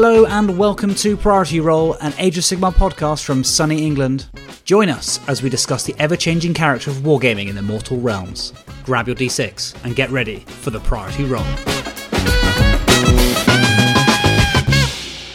Hello and welcome to Priority Roll, an Age of Sigmar podcast from sunny England. Join us as we discuss the ever changing character of wargaming in the mortal realms. Grab your d6 and get ready for the Priority Roll.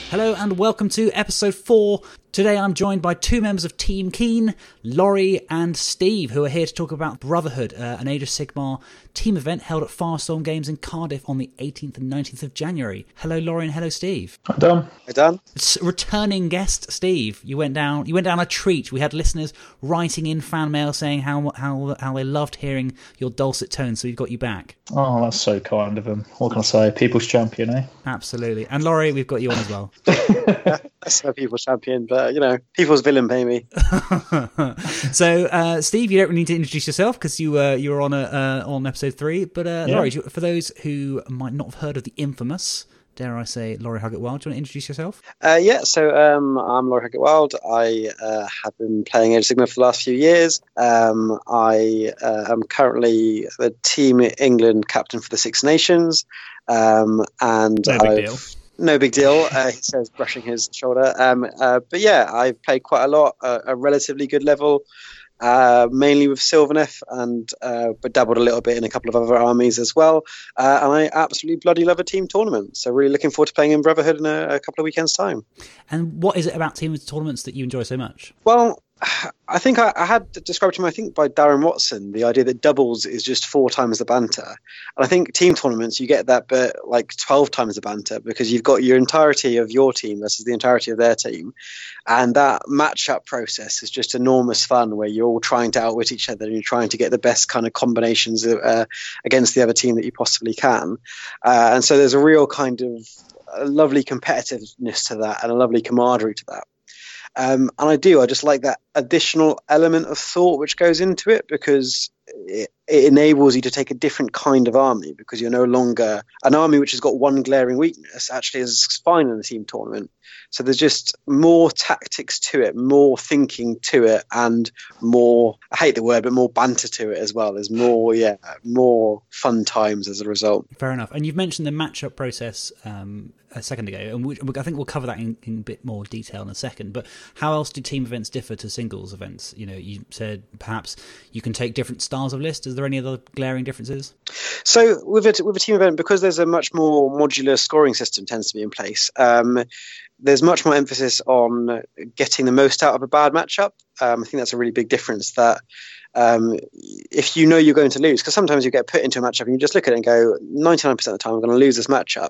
Hello and welcome to episode 4. Today I'm joined by two members of Team Keen, Laurie and Steve, who are here to talk about Brotherhood, uh, an Age of Sigmar team event held at Firestorm Games in Cardiff on the 18th and 19th of January. Hello, Laurie, and hello, Steve. Hi, Dan. Hi, Dan. S- returning guest, Steve. You went down. You went down a treat. We had listeners writing in fan mail saying how how how they loved hearing your dulcet tones. So we've got you back. Oh, that's so kind of him. What can I say? People's champion, eh? Absolutely. And Laurie, we've got you on as well. That's a people's champion, but you know, people's villain pay me. so, uh, Steve, you don't really need to introduce yourself because you uh, you were on a, uh, on episode three. But uh, Yeah. Laurie, for those who might not have heard of the infamous, dare I say, Laurie Huggett Wild, do you want to introduce yourself? Uh, yeah, so um, I'm Laurie Hackett Wild. I uh, have been playing Age of Sigmar for the last few years. Um, I uh, am currently the Team England captain for the Six Nations. Um, and No big I've- deal. No big deal. Uh, he says, brushing his shoulder. Um, uh, but yeah, I've played quite a lot, uh, a relatively good level, uh, mainly with Sylvaneth, and uh, but dabbled a little bit in a couple of other armies as well. Uh, and I absolutely bloody love a team tournament. So really looking forward to playing in Brotherhood in a, a couple of weekends' time. And what is it about team tournaments that you enjoy so much? Well, I think I, I had described to him, I think by Darren Watson, the idea that doubles is just four times the banter. And I think team tournaments, you get that but like 12 times the banter because you've got your entirety of your team versus the entirety of their team. And that matchup process is just enormous fun where you're all trying to outwit each other and you're trying to get the best kind of combinations uh, against the other team that you possibly can. Uh, and so there's a real kind of a lovely competitiveness to that and a lovely camaraderie to that. Um, and I do. I just like that additional element of thought which goes into it because it, it enables you to take a different kind of army because you're no longer an army which has got one glaring weakness actually is fine in a team tournament. So there's just more tactics to it, more thinking to it, and more, I hate the word, but more banter to it as well. There's more, yeah, more fun times as a result. Fair enough. And you've mentioned the matchup process um, a second ago, and we, I think we'll cover that in, in a bit more detail in a second. But how else do team events differ to singles events? You know, you said perhaps you can take different styles of list. Is there any other glaring differences? So with a with a team event, because there's a much more modular scoring system tends to be in place. Um, there's much more emphasis on getting the most out of a bad matchup. Um, I think that's a really big difference. That um, if you know you're going to lose, because sometimes you get put into a matchup and you just look at it and go, 99% of the time I'm going to lose this matchup.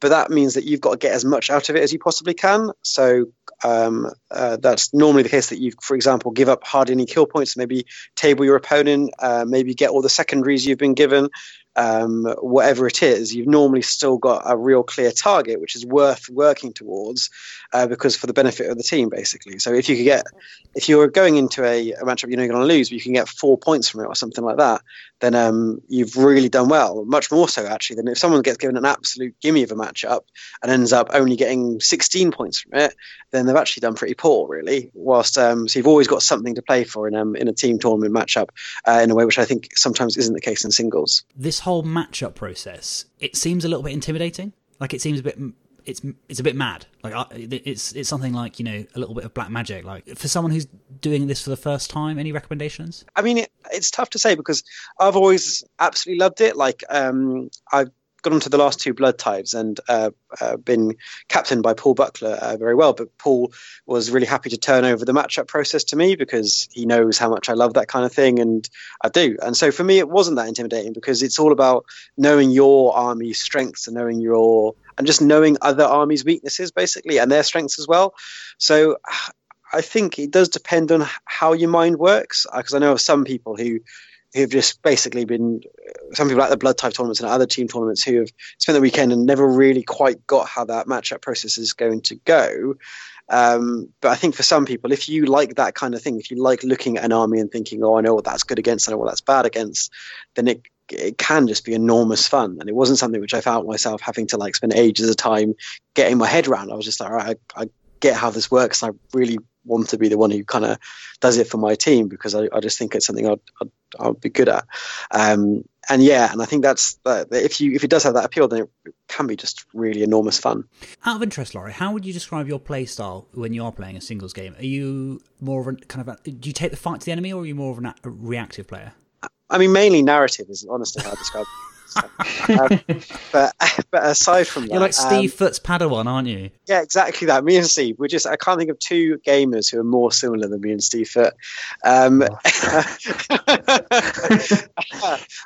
But that means that you've got to get as much out of it as you possibly can. So um, uh, that's normally the case that you, for example, give up hard any kill points, maybe table your opponent, uh, maybe get all the secondaries you've been given um, whatever it is, you've normally still got a real clear target, which is worth working towards, uh, because for the benefit of the team, basically. So if you could get, if you're going into a, a matchup you know you're going to lose, but you can get four points from it or something like that, then um, you've really done well. Much more so actually than if someone gets given an absolute gimme of a matchup and ends up only getting 16 points from it, then they've actually done pretty poor, really. Whilst um, so you've always got something to play for in um, in a team tournament matchup, uh, in a way which I think sometimes isn't the case in singles. This whole matchup process, it seems a little bit intimidating. Like it seems a bit. It's it's a bit mad. Like it's it's something like you know a little bit of black magic. Like for someone who's doing this for the first time, any recommendations? I mean, it, it's tough to say because I've always absolutely loved it. Like, um, I've gone on to the last two Blood Tithes and uh, uh, been captained by Paul Buckler uh, very well. But Paul was really happy to turn over the matchup process to me because he knows how much I love that kind of thing, and I do. And so for me, it wasn't that intimidating because it's all about knowing your army's strengths and knowing your and just knowing other armies' weaknesses basically and their strengths as well. So. I think it does depend on how your mind works because I know of some people who who've just basically been some people like the Blood Tithe tournaments and other team tournaments who have spent the weekend and never really quite got how that matchup process is going to go. Um, but I think for some people, if you like that kind of thing, if you like looking at an army and thinking, "Oh, I know what that's good against, I know what that's bad against," then it it can just be enormous fun. And it wasn't something which I found myself having to like spend ages of time getting my head around. I was just like, all right, I, I get how this works. I really want to be the one who kind of does it for my team because I, I just think it's something I'd, I'd, I'd be good at. Um, and yeah, and I think that's uh, if you if it does have that appeal, then it can be just really enormous fun. Out of interest, Laurie, how would you describe your play style when you are playing a singles game? Are you more of a kind of a, do you take the fight to the enemy, or are you more of a reactive player? I mean, mainly narrative is honestly how I describe it um, but but aside from that, you're like Steve um, Foot's Padawan, aren't you? Yeah, exactly that. Me and Steve, we're just I can't think of two gamers who are more similar than me and Steve Foot. Um, oh.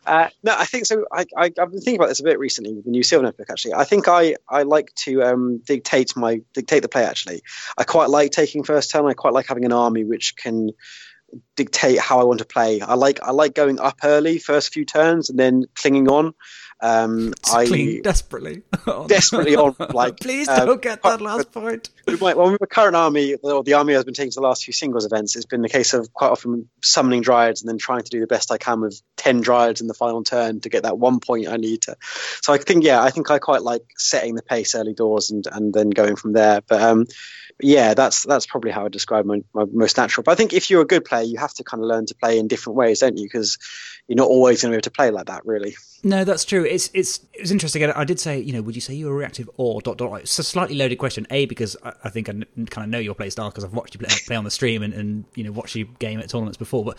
uh, no, I think so. I, I have been thinking about this a bit recently with the new Silver Notebook. Actually, I think I I like to um, dictate my dictate the play. Actually, I quite like taking first turn. I quite like having an army which can dictate how I want to play. I like I like going up early, first few turns, and then clinging on. Um, I clinging desperately, oh, desperately on. Like, please uh, don't get that last point. With my, well, with my current army, or the army I've been taking to the last few singles events, it's been the case of quite often summoning dryads and then trying to do the best I can with ten dryads in the final turn to get that one point I need to. So I think, yeah, I think I quite like setting the pace early doors and and then going from there. But um, yeah, that's that's probably how I describe my, my most natural. But I think if you're a good player, you have to kind of learn to play in different ways, don't you? Because you're not always going to be able to play like that, really. No, that's true. It's it's it was interesting. I did say, you know, would you say you were reactive or dot dot? It's a slightly loaded question. A because I, I think I n- kind of know your play style because I've watched you play, play on the stream and, and you know watched you game at tournaments before, but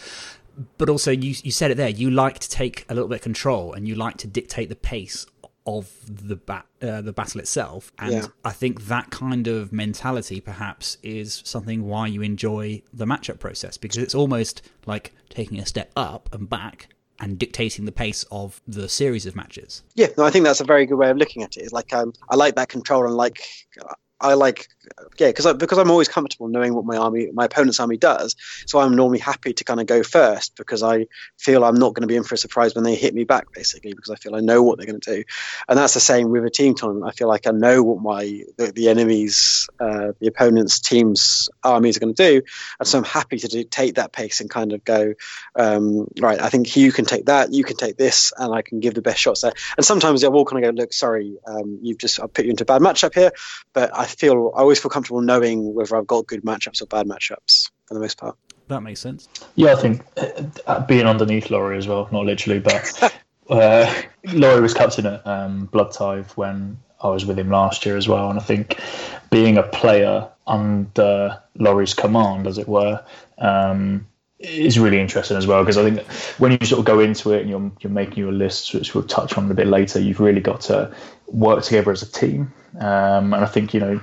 but also you you said it there. You like to take a little bit of control and you like to dictate the pace of the bat, uh, the battle itself. And yeah. I think that kind of mentality perhaps is something why you enjoy the matchup process because it's almost like taking a step up and back and dictating the pace of the series of matches. Yeah, no, I think that's a very good way of looking at it. It's like um, I like that control and like I like, yeah, because because I'm always comfortable knowing what my army, my opponent's army does. So I'm normally happy to kind of go first because I feel I'm not going to be in for a surprise when they hit me back, basically, because I feel I know what they're going to do. And that's the same with a team tournament. I feel like I know what my the, the enemy's, uh, the opponent's team's armies are going to do, and so I'm happy to do, take that pace and kind of go, um, right. I think you can take that, you can take this, and I can give the best shots there. And sometimes I will kind of go, look, sorry, um, you've just I put you into a bad matchup here, but I feel I always feel comfortable knowing whether I've got good matchups or bad matchups for the most part. That makes sense. Yeah, I think uh, being underneath Laurie as well, not literally, but uh, Laurie was captain at um, Blood Tithe when I was with him last year as well, and I think being a player under Laurie's command, as it were, um, is really interesting as well because I think when you sort of go into it and you're you're making your lists, which we'll touch on a bit later, you've really got to work together as a team. Um, and I think you know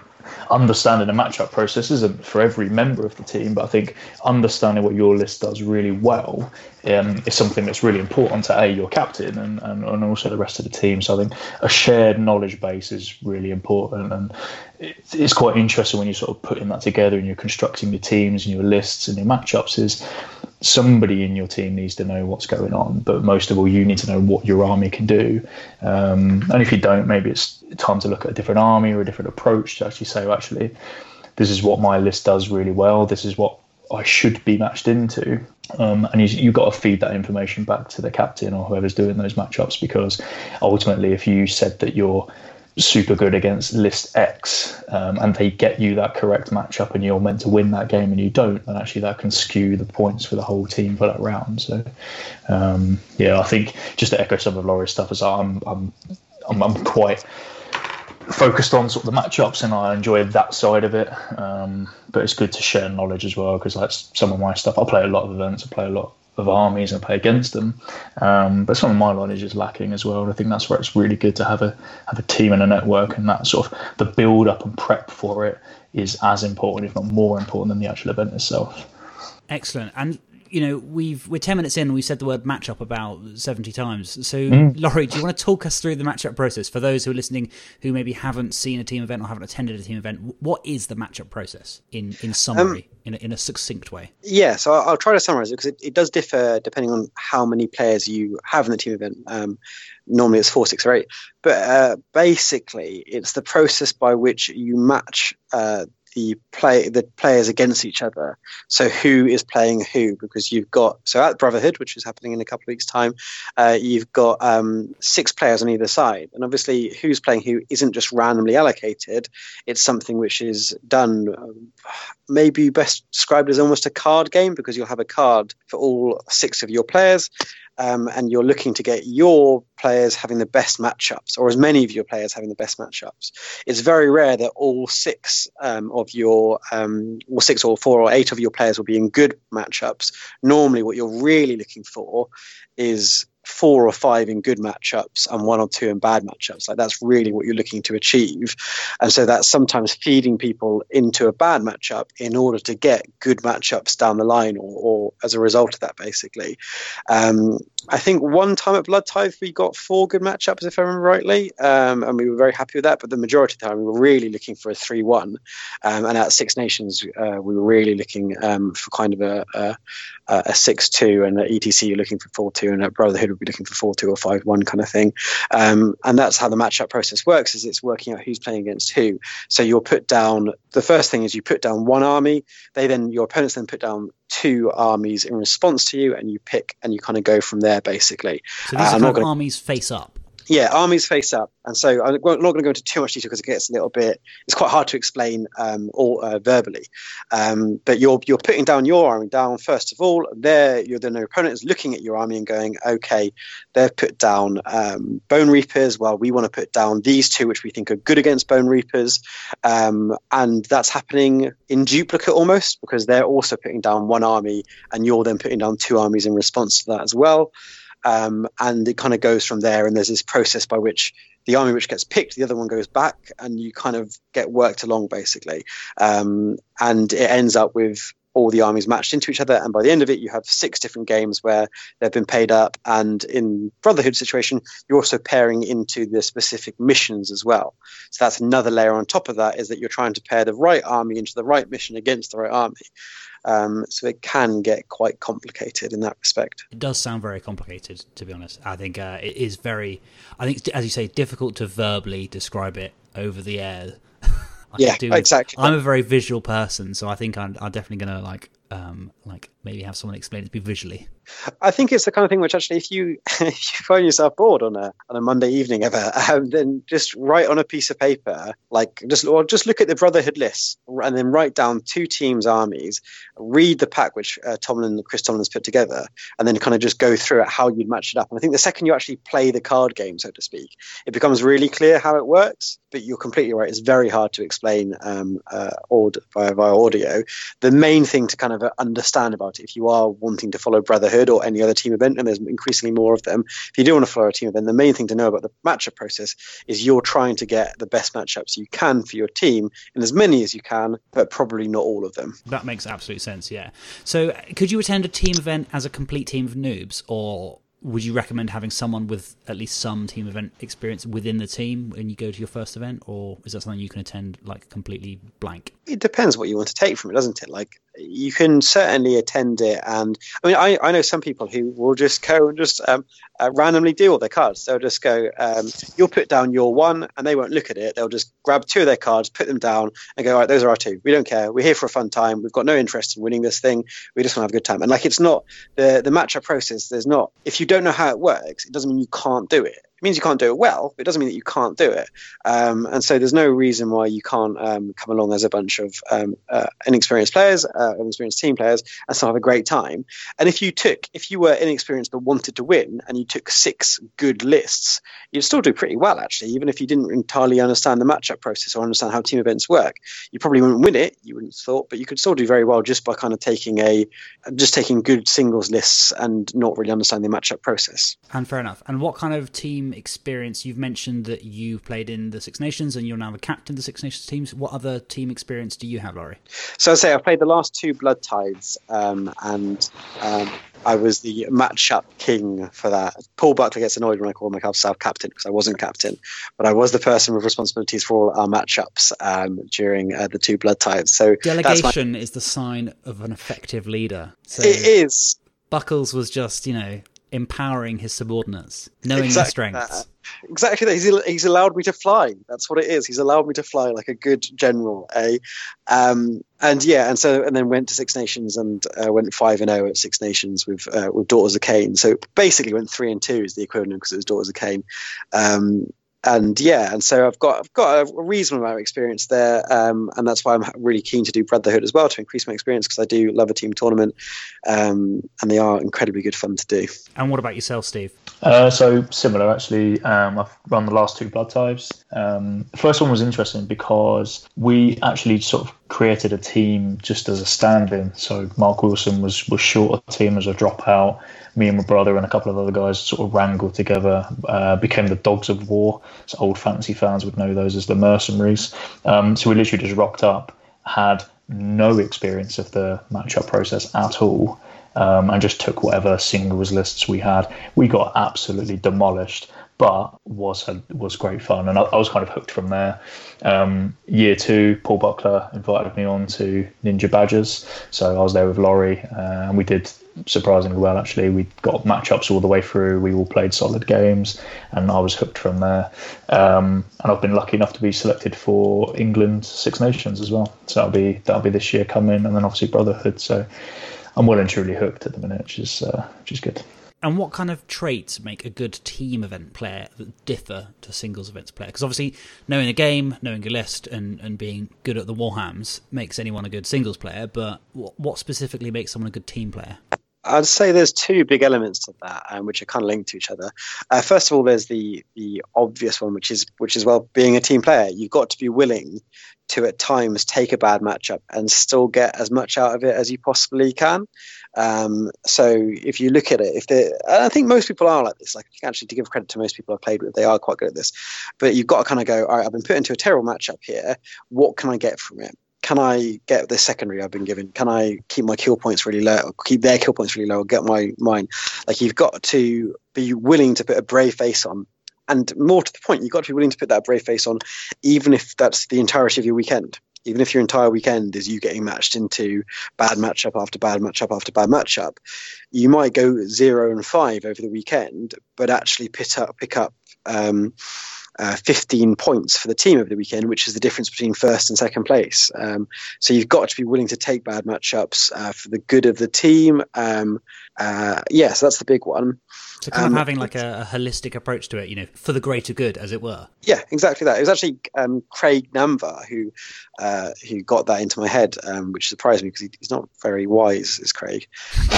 understanding the matchup process isn't for every member of the team, but I think understanding what your list does really well um, is something that's really important to a your captain and, and, and also the rest of the team. So I think a shared knowledge base is really important, and it's quite interesting when you're sort of putting that together and you're constructing your teams and your lists and your matchups. Is somebody in your team needs to know what's going on, but most of all, you need to know what your army can do. Um, and if you don't, maybe it's time to look at a different army or a different approach to actually say, well, actually, this is what my list does really well. This is what I should be matched into. Um, and you, you've got to feed that information back to the captain or whoever's doing those matchups because ultimately, if you said that you're super good against list X um, and they get you that correct matchup and you're meant to win that game and you don't, then actually that can skew the points for the whole team for that round. So, um, yeah, I think just to echo some of Laurie's stuff, is I'm, I'm, I'm, I'm quite focused on sort of the matchups and I enjoy that side of it. Um, but it's good to share knowledge as well because that's some of my stuff. I play a lot of events, I play a lot of armies and play against them. Um, but some of my knowledge is lacking as well. And I think that's where it's really good to have a have a team and a network, and that sort of the build up and prep for it is as important, if not more important, than the actual event itself. Excellent. And you know, we've we're ten minutes in. and We've said the word matchup about seventy times. So, mm. Laurie, do you want to talk us through the matchup process for those who are listening who maybe haven't seen a team event or haven't attended a team event? What is the matchup process in in summary, um, in a, in a succinct way? Yeah, so I'll, I'll try to summarize it because it, it, does differ depending on how many players you have in the team event. Um, normally, it's four, six, or eight, but uh, basically, it's the process by which you match. Uh, the play the players against each other. So who is playing who? Because you've got so at Brotherhood, which is happening in a couple of weeks' time, uh, you've got um, six players on either side, and obviously who's playing who isn't just randomly allocated. It's something which is done. Maybe best described as almost a card game because you'll have a card for all six of your players, um, and you're looking to get your players having the best matchups, or as many of your players having the best matchups, it's very rare that all six um, of your, um, or six or four or eight of your players will be in good matchups. Normally, what you're really looking for is four or five in good matchups and one or two in bad matchups. Like that's really what you're looking to achieve. And so that's sometimes feeding people into a bad matchup in order to get good matchups down the line or, or as a result of that, basically. Um, I think one time at Blood Tithe we got four good matchups, if I remember rightly, um, and we were very happy with that. But the majority of the time we were really looking for a three-one, um, and at Six Nations uh, we were really looking um, for kind of a, a, a six-two, and at ETC you're looking for four-two, and at Brotherhood would be looking for four-two or five-one kind of thing. Um, and that's how the matchup process works: is it's working out who's playing against who. So you'll put down the first thing is you put down one army. They then your opponents then put down two armies in response to you, and you pick and you kind of go from there, basically. So these uh, are kind of gonna, armies face up. Yeah, armies face up, and so I'm not going to go into too much detail because it gets a little bit. It's quite hard to explain um, all uh, verbally, um, but you're you're putting down your army down first of all. There, you're then your opponent is looking at your army and going, okay, they've put down um, Bonereapers. Well, we want to put down these two, which we think are good against Bonereapers, um, and that's happening in duplicate almost because they're also putting down one army, and you're then putting down two armies in response to that as well. Um, and it kind of goes from there. And there's this process by which the army which gets picked, the other one goes back, and you kind of get worked along basically. Um, and it ends up with all the armies matched into each other. And by the end of it, you have six different games where they've been paid up. And in Brotherhood situation, you're also pairing into the specific missions as well. So that's another layer on top of that is that you're trying to pair the right army into the right mission against the right army. Um, so it can get quite complicated in that respect. It does sound very complicated, to be honest. I think uh, it is very, I think, as you say, difficult to verbally describe it over the air. yeah, exactly. I'm a very visual person, so I think I'm, I'm definitely going to like um, like maybe have someone explain it to me visually. I think it's the kind of thing which actually, if you if you find yourself bored on a on a Monday evening ever, um, then just write on a piece of paper, like just or just look at the Brotherhood list, and then write down two teams' armies, read the pack which uh, Tomlin, and Chris Tomlin's put together, and then kind of just go through it how you'd match it up. And I think the second you actually play the card game, so to speak, it becomes really clear how it works. But you're completely right; it's very hard to explain um, uh, via, via audio. The main thing to kind of understand about it, if you are wanting to follow Brotherhood or any other team event, and there's increasingly more of them, if you do want to follow a team event, the main thing to know about the matchup process is you're trying to get the best matchups you can for your team in as many as you can, but probably not all of them. That makes absolute sense, yeah. So, could you attend a team event as a complete team of noobs, or would you recommend having someone with at least some team event experience within the team when you go to your first event, or is that something you can attend like completely blank? It depends what you want to take from it, doesn't it? Like you can certainly attend it, and I mean, I, I know some people who will just go and just um, uh, randomly deal all their cards. They'll just go, um, you'll put down your one, and they won't look at it. They'll just grab two of their cards, put them down, and go, all right, those are our two. We don't care. We're here for a fun time. We've got no interest in winning this thing. We just want to have a good time. And like, it's not the the matchup process. There's not. If you don't know how it works, it doesn't mean you can't do it means you can't do it well, but it doesn't mean that you can't do it. Um, and so there's no reason why you can't um, come along as a bunch of um, uh, inexperienced players, uh, inexperienced team players, and still have a great time. And if you took, if you were inexperienced but wanted to win, and you took six good lists, you'd still do pretty well actually, even if you didn't entirely understand the matchup process or understand how team events work. You probably wouldn't win it, you wouldn't have thought, but you could still do very well just by kind of taking a, just taking good singles lists and not really understanding the matchup process. And fair enough. And what kind of team experience? You've mentioned that you've played in the Six Nations and you're now the captain of the Six Nations teams. What other team experience do you have, Laurie? So I say I've played the last two Blood Tithes, um, and um, I was the matchup king for that. Paul Buckley gets annoyed when I call myself captain because I wasn't captain, but I was the person with responsibilities for all our matchups um, during uh, the two Blood Tithes. So delegation my... is the sign of an effective leader. So it is. Buckles was just, you know, empowering his subordinates, knowing exactly their strengths. That. Exactly that. He's, he's allowed me to fly. That's what it is. He's allowed me to fly like a good general. Eh? Um, and yeah, and so and then went to Six Nations and uh, went five and zero oh at Six Nations with uh, with Daughters of Khaine. So basically went three and two is the equivalent because it was Daughters of Khaine. Um, and yeah, and so I've got I've got a reasonable amount of experience there, um, and that's why I'm really keen to do Brotherhood as well to increase my experience because I do love a team tournament, um, and they are incredibly good fun to do. And what about yourself, Steve? Uh, so similar, actually. Um, I've run the last two Blood Tithes. Um, the first one was interesting because we actually sort of created a team just as a stand-in. So Mark Wilson was was short a team as a dropout. Me and my brother and a couple of other guys sort of wrangled together, uh, became the Dogs of War. So old fantasy fans would know those as the mercenaries. Um, so we literally just rocked up, had no experience of the matchup process at all. Um, and just took whatever singles lists we had. We got absolutely demolished but was was great fun, and I, I was kind of hooked from there. Um, year two, Paul Buckler invited me on to Ninja Badgers, so I was there with Laurie, uh, and we did surprisingly well. Actually, we got matchups all the way through. We all played solid games, and I was hooked from there. Um, and I've been lucky enough to be selected for England Six Nations as well. So that'll be that'll be this year coming, and then obviously Brotherhood. So I'm well and truly hooked at the minute, which is uh, which is good. And what kind of traits make a good team event player that differ to singles events player? Because obviously, knowing the game, knowing your list, and, and being good at the Warhams makes anyone a good singles player. But what specifically makes someone a good team player? I'd say there's two big elements to that, um, which are kind of linked to each other. Uh, first of all, there's the the obvious one, which is which is well, being a team player, you've got to be willing to at times take a bad matchup and still get as much out of it as you possibly can. Um, so if you look at it, if they, I think most people are like this. Like actually, to give credit to most people I've played with, they are quite good at this. But you've got to kind of go, all right, I've been put into a terrible matchup here. What can I get from it? Can I get the secondary I've been given? Can I keep my kill points really low? Keep their kill points really low? Or get my mine? Like you've got to be willing to put a brave face on and more to the point, you've got to be willing to put that brave face on, even if that's the entirety of your weekend even if your entire weekend is you getting matched into bad matchup after bad matchup after bad matchup, you might go zero and five over the weekend, but actually pick up pick up um, uh, 15 points for the team over the weekend, which is the difference between first and second place. Um, so you've got to be willing to take bad matchups uh, for the good of the team. Um, uh, yes, yeah, so that's the big one. So kind um, of having like a, a, holistic approach to it, you know, for the greater good, as it were. Yeah, exactly that. It was actually um, Craig Namvar who uh, who got that into my head, um, which surprised me because he, he's not very wise, is Craig.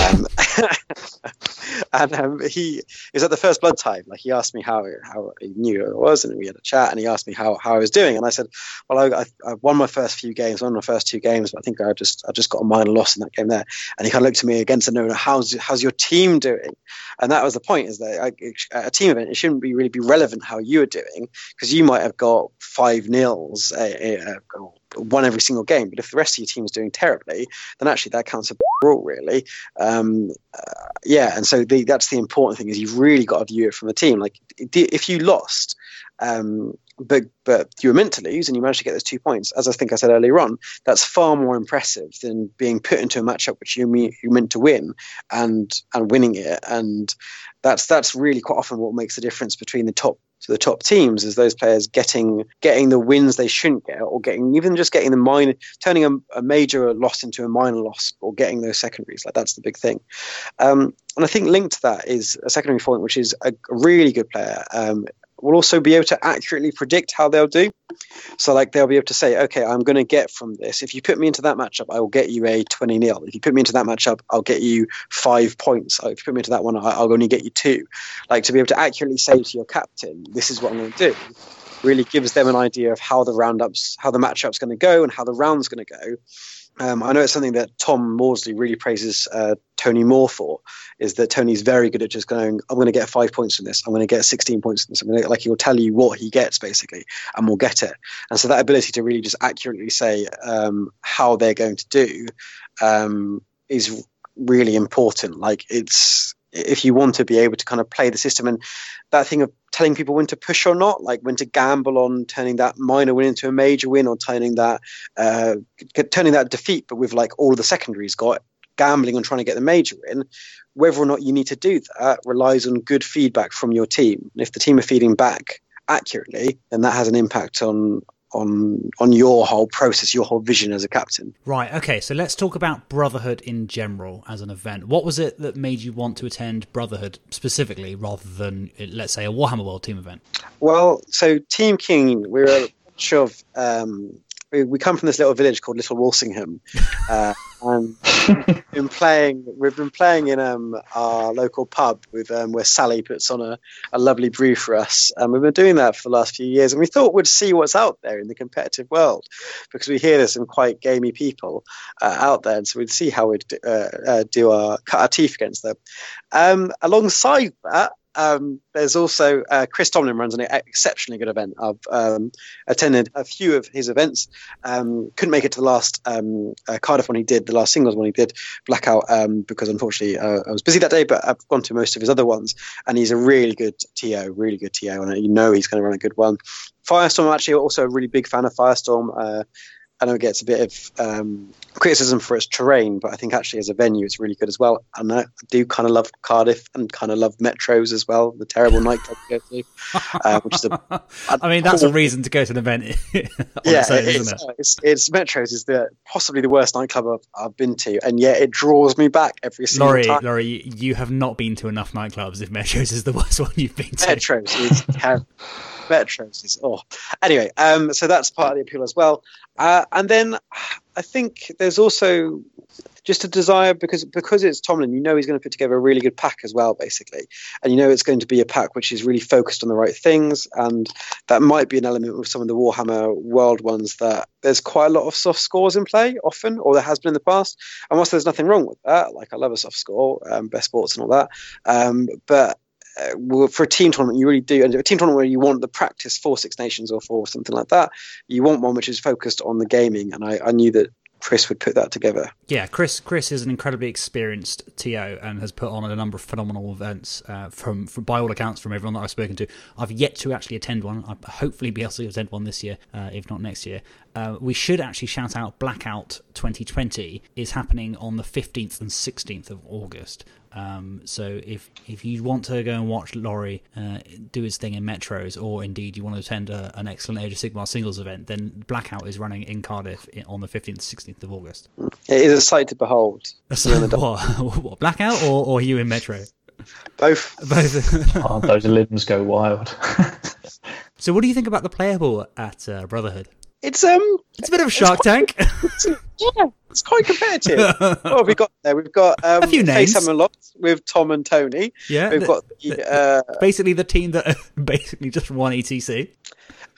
Um, and um, he was at the first Blood Tithe. Like he asked me how how he knew it was, and we had a chat. And he asked me how, how I was doing, and I said, "Well, I, I, won my first few games, won my first two games, but I think I just I just got a minor loss in that game there." And he kind of looked at me again and said, "No, no, how's how's your team doing?" And that was the point: is that I, a team event it shouldn't be really be relevant how you are doing because you might have got five nils. Uh, uh, won every single game. But if the rest of your team is doing terribly, then actually that counts a rule, really. Um, uh, yeah, and so the, that's the important thing is you've really got to view it from a team. Like if you lost, um, but but you were meant to lose and you managed to get those two points, as I think I said earlier on, that's far more impressive than being put into a matchup which you you meant to win and and winning it. And that's that's really quite often what makes the difference between the top to the top teams is those players getting getting the wins they shouldn't get, or getting even just getting the minor, turning a, a major loss into a minor loss, or getting those secondaries. Like that's the big thing. Um, and I think linked to that is a secondary point, which is a really good player. Um, will also be able to accurately predict how they'll do. So, like, they'll be able to say, okay, I'm going to get from this. If you put me into that matchup, I will get you a 20 nil. If you put me into that matchup, I'll get you five points. If you put me into that one, I'll only get you two. Like, to be able to accurately say to your captain, this is what I'm going to do, really gives them an idea of how the roundups, how the matchup's going to go, and how the round's going to go. Um, I know it's something that Tom Morsley really praises uh, Tony Moore for, is that Tony's very good at just going, I'm going to get five points from this, I'm going to get 16 points from this. I'm going to, like he'll tell you what he gets basically, and we'll get it. And so that ability to really just accurately say um, how they're going to do um, is really important. Like it's if you want to be able to kind of play the system and that thing of telling people when to push or not, like when to gamble on turning that minor win into a major win or turning that uh, turning that defeat, but with like all the secondaries got gambling on trying to get the major win. Whether or not you need to do that relies on good feedback from your team. If the team are feeding back accurately, then that has an impact on on on your whole process, your whole vision as a captain. Right. Okay. So let's talk about Brotherhood in general as an event. What was it that made you want to attend Brotherhood specifically, rather than let's say a Warhammer World Team event? Well, so Team Keen, we're a bunch of um, we, come from this little village called Little Walsingham, uh, and we've been playing. We've been playing in um, our local pub with um, where Sally puts on a, a lovely brew for us, and we've been doing that for the last few years. And we thought we'd see what's out there in the competitive world because we hear there's some quite gamey people uh, out there, and so we'd see how we'd uh, uh do our cut our teeth against them. Um, alongside that, um, there's also uh, Chris Tomlin runs an exceptionally good event. I've um, attended a few of his events. Um, couldn't make it to the last um, uh, Cardiff one he did, the last singles one he did, Blackout, um, because unfortunately uh, I was busy that day. But I've gone to most of his other ones, and he's a really good TO, really good TO, and you know he's going to run a good one. Firestorm, actually also a really big fan of Firestorm. Uh, I know it gets a bit of um, criticism for its terrain, but I think actually as a venue it's really good as well. And I do kind of love Cardiff and kind of love Metros as well, the terrible nightclub to go to. Uh, which is a, a I mean, that's cool. a reason to go to an event. yeah, its own, it's, it? it's, it's, Metros is the possibly the worst nightclub I've, I've, been to, and yet it draws me back every single Laurie, time. Laurie, you have not been to enough nightclubs if Metros is the worst one you've been to. Metros is terrible. Metros is oh. Anyway, um, so that's part of the appeal as well. Uh, and then I think there's also just a desire because because it's Tomlin, you know he's going to put together a really good pack as well, basically, and you know it's going to be a pack which is really focused on the right things, and that might be an element with some of the Warhammer World ones that there's quite a lot of soft scores in play often, or there has been in the past. And whilst there's nothing wrong with that, like I love a soft score, um, best sports and all that, um, but uh, for a team tournament, you really do. And a team tournament where you want the practice for Six Nations or for something like that, you want one which is focused on the gaming. And I, I knew that Chris would put that together. Yeah, Chris. Chris is an incredibly experienced TO and has put on a number of phenomenal events. Uh, from, from by all accounts, from everyone that I've spoken to, I've yet to actually attend one. I'll hopefully be able to attend one this year, uh, if not next year. Uh, we should actually shout out Blackout 2020 is happening on the 15th and 16th of August. Um, so if if you want to go and watch Laurie uh, do his thing in metros, or indeed you want to attend a, an excellent Age of Sigmar singles event, then Blackout is running in Cardiff on the 15th, 16th of August. It is a sight to behold. So, what, what, Blackout or, or you in Metro? Both. Both. oh, those limbs go wild. so, what do you think about the playable at uh, Brotherhood? It's um, it's a bit of a Shark Tank. yeah, it's quite competitive. what have we got there? We've got um, a few names. with Tom and Tony. Yeah, we've got the, uh, basically the team that basically just won ETC.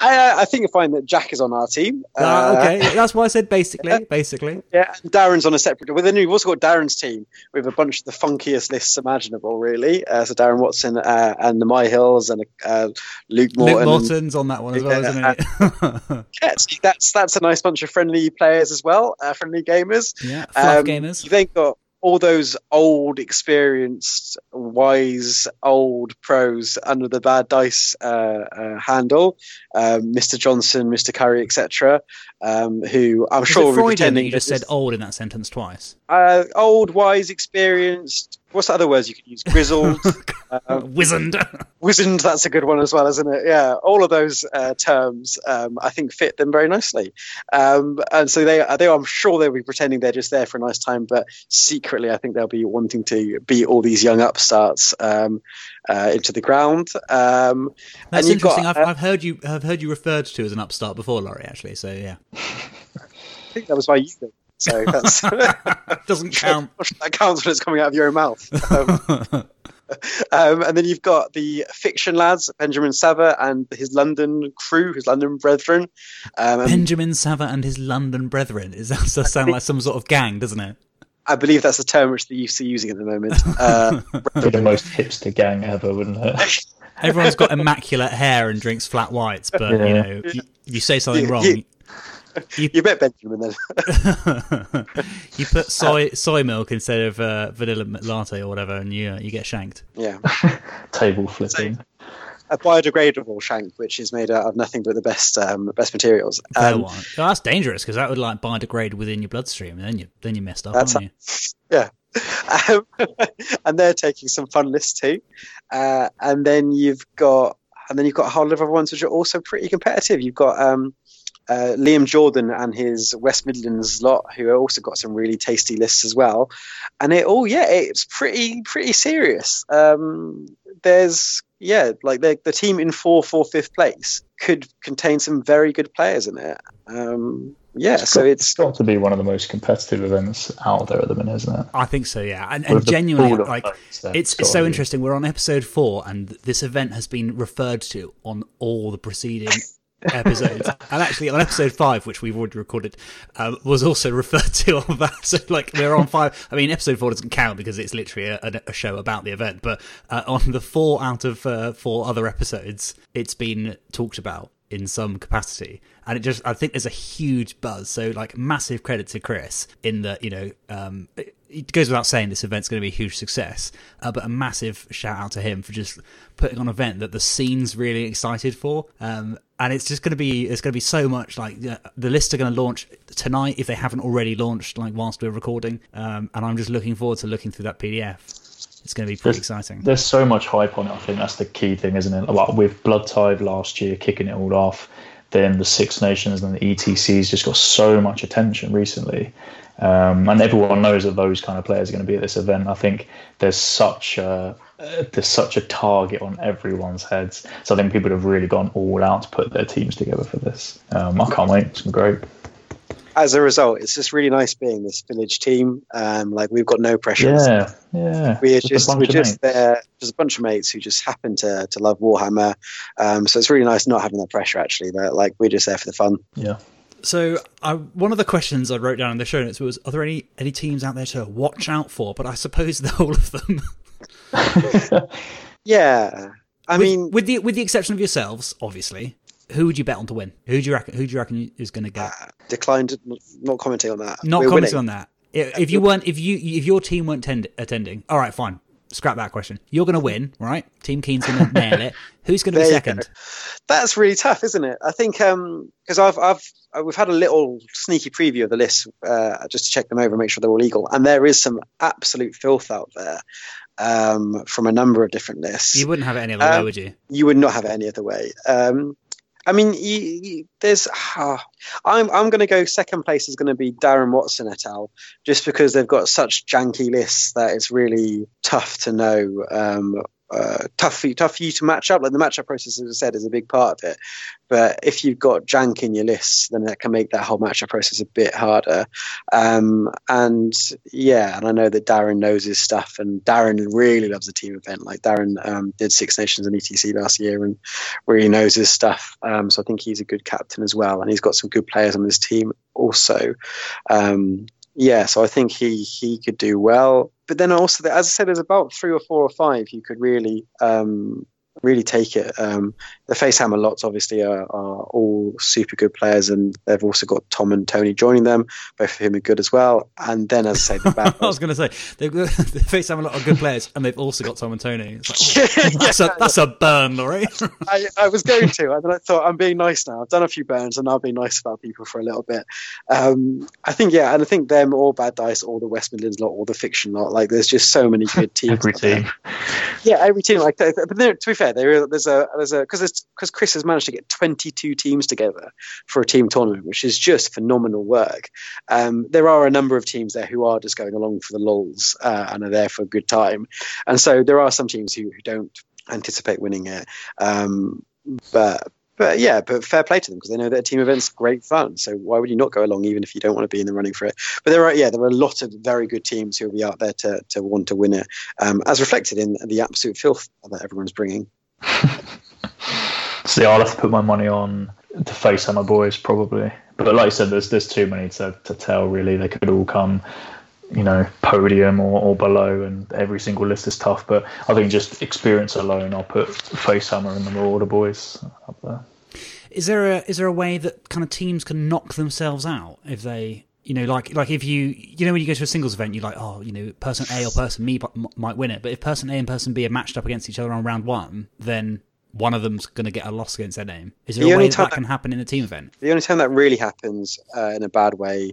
I, I, think you'll find that Jack is on our team. Uh, okay, that's why I said basically. Yeah. Basically, yeah. And Darren's on a separate. Well, then you've also got Darren's team with a bunch of the funkiest lists imaginable, really. Uh, so Darren Watson uh, and the My Hills and uh, Luke Morton. Luke Morton's on that one as well, isn't it? yeah, that's that's a nice bunch of friendly players as well, uh, friendly gamers. Yeah, fluff um, gamers. You've then got all those old, experienced, wise, old pros under the bad dice uh, uh, handle, um, Mr. Johnson, Mr. Curry, etc., um, who I'm Was sure will be pretending. You just said old in that sentence twice. Uh, old, wise, experienced, what's the other words you could use? Grizzled, um, wizened, wizened. That's a good one as well, isn't it? Yeah, all of those uh, terms um, I think fit them very nicely, um, and so they, they, I'm sure they'll be pretending they're just there for a nice time, but secretly I think they'll be wanting to beat all these young upstarts um, uh, into the ground. Um, That's interesting. Got, I've, uh, I've, heard you, I've heard you referred to as an upstart before, Laurie. Actually, so yeah. I think that was why you. So that's doesn't count. that counts when it's coming out of your own mouth. Um, um, and then you've got the fiction lads, Benjamin Sava and his London crew, his London brethren. Um, Benjamin Sava and his London brethren. Is that does sound like some sort of gang, doesn't it? I believe that's the term which they're used to using at the moment. Uh, the most hipster gang ever, wouldn't it? Everyone's got immaculate hair and drinks flat whites, but yeah. you know, you, you, say something wrong. You, you, you bet Benjamin then. you put soy soy milk instead of uh, vanilla latte or whatever, and you uh, you get shanked. Yeah. Table flipping. A biodegradable shank, which is made out of nothing but the best um, best materials. Um, oh, that's dangerous because that would like biodegrade within your bloodstream, and then you then you messed up, aren't you? Yeah. Um, and they're taking some fun lists too. Uh, and then you've got and then you've got a whole lot of other ones which are also pretty competitive. You've got um, uh, Liam Jordan and his West Midlands lot, who also got some really tasty lists as well. And it, oh yeah, it's pretty pretty serious. Um, there's yeah, like the the team in four for fifth place could contain some very good players in it. Um, yeah, It's so got- it's got to be one of the most competitive events out there at the minute, isn't it? I think so, yeah. And, and genuinely, like, it's, it's it's so be. interesting. We're on episode four, and this event has been referred to on all the preceding episodes. and actually, on episode five, which we've already recorded, um, was also referred to on that. So, like, we're on five. I mean, episode four doesn't count because it's literally a, a, show about the event. But uh, on the four out of uh, four other episodes, it's been talked about in some capacity and it just i think there's a huge buzz so like massive credit to chris in that you know um it, goes without saying this event's going to be a huge success uh, but a massive shout out to him for just putting on an event that the scene's really excited for um and it's just going to be it's going to be so much like uh, the lists are going to launch tonight if they haven't already launched like whilst we're recording um and i'm just looking forward to looking through that pdf it's going to be pretty There's- exciting There's so much hype on it. I think that's the key thing, isn't it? Like with Blood Tithe last year kicking it all off, then the Six Nations and the ETCs just got so much attention recently. Um, and everyone knows that those kind of players are going to be at this event. I think there's such a there's such a target on everyone's heads. So I think people have really gone all out to put their teams together for this. Um, I can't wait. It's gonna be great. As a result, it's just really nice being this village team. Um, like we've got no pressure. Yeah, yeah. We're Just a just bunch we're of just mates. there, just a bunch of mates who just happen to to love Warhammer. Um, so it's really nice not having that pressure. Actually, that like we're just there for the fun. Yeah. So, I, one of the questions I wrote down in the show notes was: Are there any any teams out there to watch out for? But I suppose the whole of them. Yeah, I with, mean, with the with the exception of yourselves, obviously. Who would you bet on to win? Who do you reckon? Who do you reckon is going to get? uh, declined not commenting on that. Not We're commenting winning. on that. If you weren't, if you if your team weren't tend, attending, all right, fine. Scrap that question. You're going to win, right? Team Keen's going to nail it. Who's going to be second? go. That's really tough, isn't it? I think because I've I've uh, we've had a little sneaky preview of the list uh, just to check them over, and make sure they're all legal, and there is some absolute filth out there um, from a number of different lists. You wouldn't have it any other Um, way, would you? you would not have it any other way. Um, I mean, you, you, there's. I'm I'm going to go second place is going to be Darren Watson et al. Just because they've got such janky lists that it's really tough to know. Um, uh, tough for you, tough for you to match up. Like the matchup process, as I said, is a big part of it. But if you've got jank in your list, then that can make that whole matchup process a bit harder. Um, and yeah, and I know that Darren knows his stuff, and Darren really loves a team event. Like Darren um, did Six Nations and ETC last year, and really knows his stuff. Um, so I think he's a good captain as well, and he's got some good players on his team also. Um, yeah, so I think he he could do well. But then also, as I said, there's about three or four or five you could really um, really take it. Um, the Facehammer lots obviously are, are all super good players, and they've also got Tom and Tony joining them. Both of whom are good as well. And then, as I say, the bad I was going to say they've got, they face have a lot of good players, and they've also got Tom and Tony. Like, oh, that's a that's a burn, Laurie. I, I was going to, and then I thought I'm being nice now. I've done a few burns, and I'll be nice about people for a little bit. Um, I think, yeah, and I think them, or Bad Dice, or the West Midlands lot, or the Fiction lot. Like, there's just so many good teams. Every out there. team. Yeah, every team. Like, th- th- but to be fair, there, there's a there's a because because Chris has managed to get 22 teams together for a team tournament, which is just phenomenal work. Um, there are a number of teams there who are just going along for the lulls uh, and are there for a good time, and so there are some teams who, who don't anticipate winning it. Um, but but yeah, but fair play to them because they know that a team event's great fun. So why would you not go along even if you don't want to be in the running for it? But there are yeah, there are a lot of very good teams who will be out there to to want to win it, um, as reflected in the absolute filth that everyone's bringing. See, I'll have to put my money on the face my boys probably. But like I said, there's there's too many to, to tell really. They could all come, you know, podium or, or below, and every single list is tough. But I think just experience alone, I'll put Facehammer and the Marauder boys up there. Is there a is there a way that kind of teams can knock themselves out if they you know like like if you you know when you go to a singles event you're like oh you know person A or person B might win it but if person A and person B are matched up against each other on round one then one of them's going to get a loss against their name. Is there The a way that, time that can happen in a team event? The only time that really happens uh, in a bad way,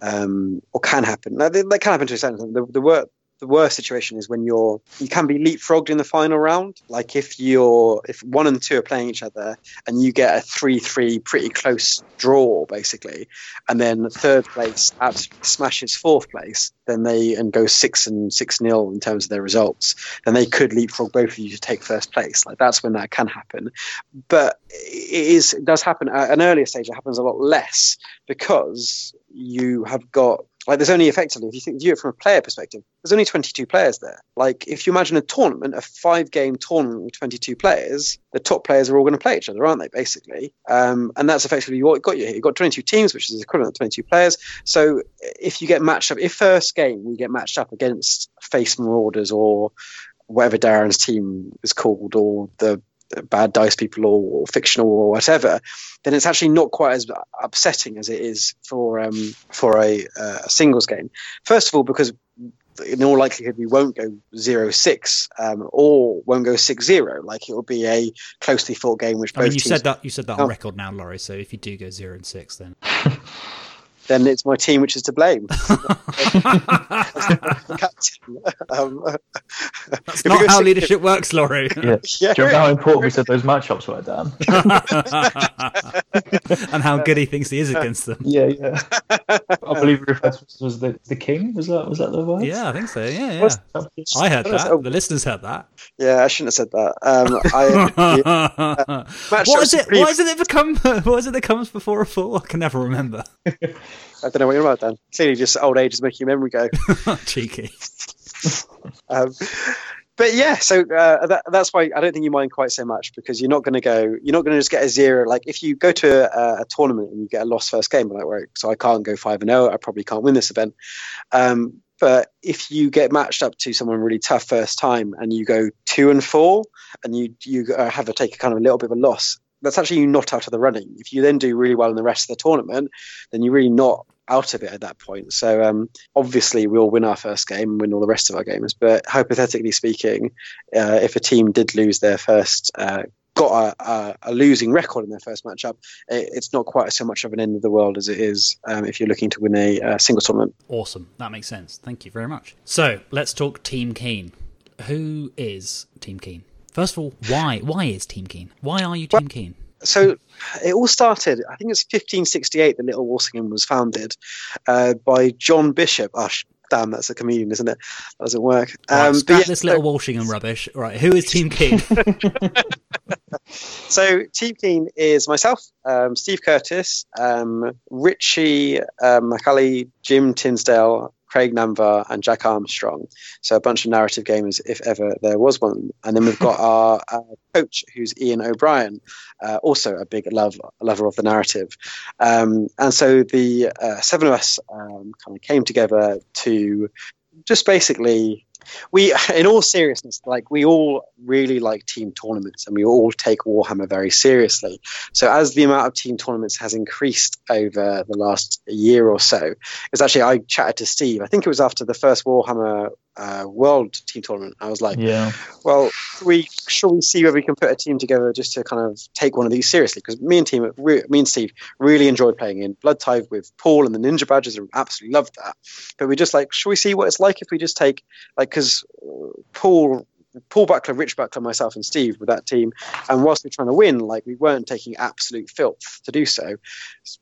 um, or can happen, now, they, they can happen to a certain extent. The, the work, the worst situation is when you're you can be leapfrogged in the final round. Like if you're if one and two are playing each other and you get a three three pretty close draw basically, and then third place absolutely smashes fourth place, then they and go six and six nil in terms of their results, then they could leapfrog both of you to take first place. Like that's when that can happen. But it is it does happen at an earlier stage. It happens a lot less because you have got like there's only effectively if you think view it from a player perspective, there's only 22 players there. Like if you imagine a tournament, a five game tournament with 22 players, the top players are all going to play each other, aren't they? Basically, um, and that's effectively what got you here. You've got 22 teams, which is equivalent to 22 players. So if you get matched up, if first game we get matched up against Face Marauders or whatever Darren's team is called, or the bad dice people or, or, fictional or whatever, then it's actually not quite as upsetting as it is for um, for a, uh, a, singles game. First of all, because in all likelihood we won't go zero six um, or won't go six zero. Like it will be a closely fought game. Which I mean, you said that you said that on oh. record now, Laurie. So if you do go zero and six, then. then it's my team which is to blame. um, That's not how leadership works, Laurie. Yeah. yeah. Do you know how important we said those matchups were, Dan? and how good he thinks he is against them. Yeah, yeah. I believe reference was the, the king. Was that was that the word? Yeah, I think so. Yeah, yeah. I heard that. The listeners heard that. Yeah, I shouldn't have said that. Um, I, yeah, uh, what is it? What is it that become? What is it that comes before a fall? I can never remember. I don't know what you're about, Dan. Clearly, just old age is making your memory go. Cheeky. um, but yeah, so uh, that, that's why I don't think you mind quite so much because you're not going to go, you're not going to just get a zero. Like if you go to a, a, tournament and you get a lost first game, like, right, so I can't go five and zero, I probably can't win this event. Um, but if you get matched up to someone really tough first time and you go two and four and you you uh, have to take a kind of a little bit of a loss, that's actually you not out of the running. If you then do really well in the rest of the tournament, then you're really not out of it at that point. So um, obviously we'll win our first game and win all the rest of our games. But hypothetically speaking, uh, if a team did lose their first. Uh, got a, a, a, losing record in their first matchup, it, it's not quite so much of an end of the world as it is um, if you're looking to win a, a single tournament. Awesome, that makes sense. Thank you very much. So let's talk Team Keen. Who is Team Keen? First of all, why? Why is Team Keen? Why are you Team well, Keen? So it all started, I think it's 1568 that Little Walsingham was founded uh, by John Bishop. Oh, damn, that's a comedian, isn't it? That doesn't work. Um, right, yeah, this Little so, Walsingham rubbish. Right, who is Team Keen? so Team Keen is myself, um, Steve Curtis, um, Richie um, McCallie, Jim Tinsdale, Craig Namvar, and Jack Armstrong. So a bunch of narrative gamers, if ever there was one. And then we've got our, our coach, who's Ian O'Brien, uh, also a big love, lover of the narrative. Um, and so the uh, seven of us um, kind of came together to just basically we in all seriousness like we all really like team tournaments and we all take warhammer very seriously. So as the amount of team tournaments has increased over the last year or so it's actually i chatted to steve. I think it was after the first warhammer uh, world team tournament. I was like, yeah. Well, we shall we see whether we can put a team together just to kind of take one of these seriously? Because me and team, me and Steve really enjoyed playing in Blood Tithe with Paul and the Ninja Badgers, and absolutely loved that. But we just like, shall we see what it's like if we just take like because Paul Paul Buckler, Rich Buckler, myself, and Steve with that team. And whilst we are trying to win, like we weren't taking absolute filth to do so.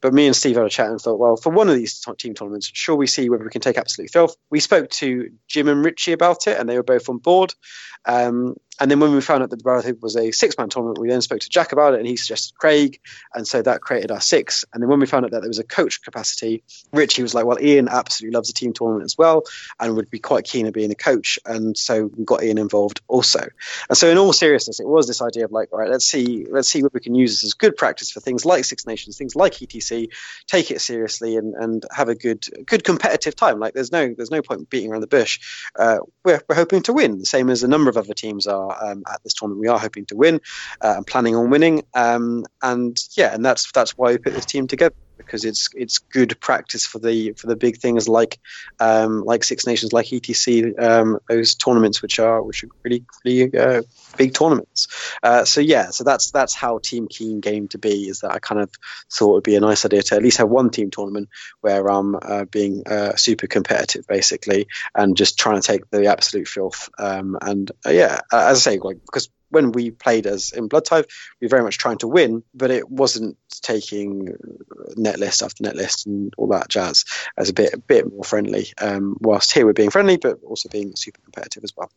But me and Steve had a chat and thought, well, for one of these team tournaments, sure we see whether we can take absolute filth. We spoke to Jim and Richie about it, and they were both on board. Um, and then when we found out that the Brotherhood was a six man tournament, we then spoke to Jack about it and he suggested Craig. And so that created our six. And then when we found out that there was a coach capacity, Richie was like, well, Ian absolutely loves a team tournament as well and would be quite keen at being a coach. And so we got Ian involved also. And so in all seriousness, it was this idea of like, all right, let's see, let's see what we can use this as good practice for things like Six Nations, things like ETC, take it seriously and, and have a good, good competitive time. Like there's no, there's no point beating around the bush. Uh, we're, we're hoping to win, the same as a number of other teams are um, at this tournament. We are hoping to win uh, and planning on winning. Um, and yeah, and that's that's why we put this team together because it's it's good practice for the for the big things like um, like Six Nations, like ETC, um, those tournaments which are which are really really uh, big tournaments. Uh, so yeah, so that's that's how Team Keen game to be. Is that I kind of thought it would be a nice idea to at least have one team tournament where I'm uh, being uh, super competitive basically and just trying to take the absolute filth. Um, and uh, yeah, as I say, like because when we played as in Blood Tithe, we were very much trying to win, but it wasn't taking net list after net list and all that jazz as a bit a bit more friendly. Um, whilst here we're being friendly, but also being super competitive as well.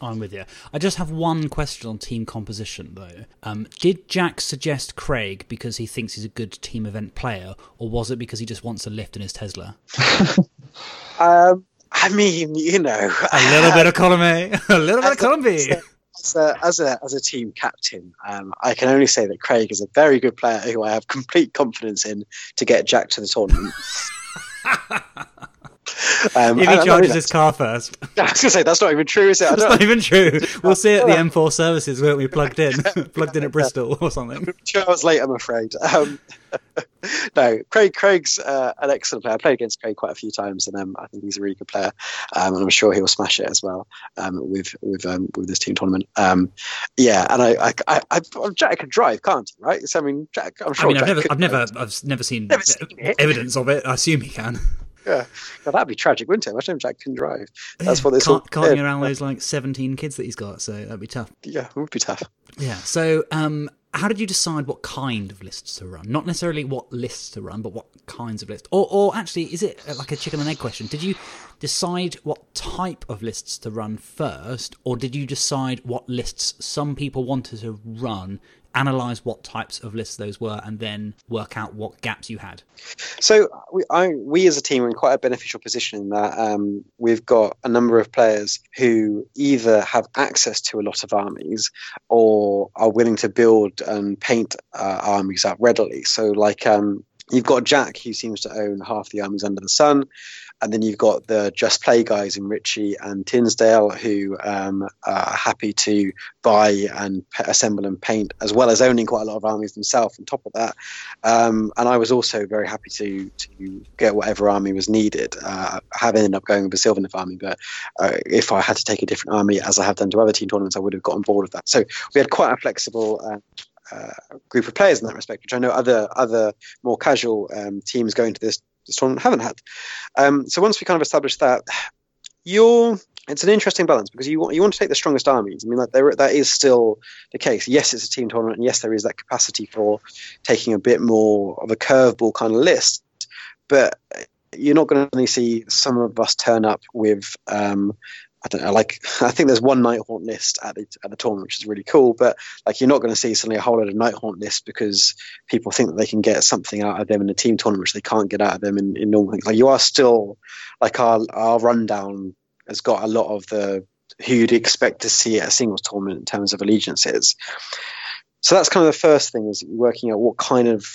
I'm with you. I just have one question on team composition, though. Um, did Jack suggest Craig because he thinks he's a good team event player, or was it because he just wants a lift in his Tesla? um, I mean, you know, a little bit of column A, a little bit of column B as a, as a, as a team captain, um, I can only say that Craig is a very good player who I have complete confidence in to get Jack to the tournament. Um, if he charges his car first. I was going to say, that's not even true, is it? That's not even true. We'll see at the M4 services, won't we? Plugged in. Plugged in at Bristol or something. Two hours late, I'm afraid. Um, no, Craig. Craig's uh, an excellent player. I played against Craig quite a few times, and um, I think he's a really good player. Um, and I'm sure he'll smash it as well um, with with um, with this team tournament. Um, yeah, and I, I, I, I, Jack can drive, can't he? Right? So I mean, Jack. I'm sure. I mean, I've Jack never, I've never, I've never seen, never seen evidence of it. I assume he can. Yeah, well, that'd be tragic, wouldn't it? Imagine if Jack can drive. That's yeah, what this can't, carting around those like seventeen kids that he's got. So that'd be tough. Yeah, it would be tough. Yeah. So, um, how did you decide what kind of lists to run? Not necessarily what lists to run, but what kinds of lists. Or, or actually, is it like a chicken and egg question? Did you decide what type of lists to run first, or did you decide what lists some people wanted to run analyze what types of lists those were, and then work out what gaps you had? So we, I, we as a team are in quite a beneficial position in that um, we've got a number of players who either have access to a lot of armies or are willing to build and paint uh, armies up readily. So like um, you've got Jack, who seems to own half the armies under the sun and then you've got the Just Play guys in Richie and Tinsdale who um, are happy to buy and assemble and paint, as well as owning quite a lot of armies themselves. On top of that, um, and I was also very happy to to get whatever army was needed. Uh, I have ended up going with the Sylvaneth army, but uh, if I had to take a different army, as I have done to other team tournaments, I would have got on board with that. So we had quite a flexible. Uh, uh, group of players in that respect, which I know other other more casual um, teams going to this this tournament haven't had. Um, so once we kind of established that, you're it's an interesting balance because you want you want to take the strongest armies. I mean, that there, that is still the case. Yes, it's a team tournament, and yes, there is that capacity for taking a bit more of a curveball kind of list. But you're not going to only see some of us turn up with um, I don't know, like I think there's one night Nighthaunt list at the at the tournament, which is really cool. But like you're not going to see suddenly a whole lot of night Nighthaunt lists because people think that they can get something out of them in a team tournament which they can't get out of them in, in normal things. Like you are still like our our rundown has got a lot of the who you'd expect to see at a singles tournament in terms of allegiances. So that's kind of the first thing is working out what kind of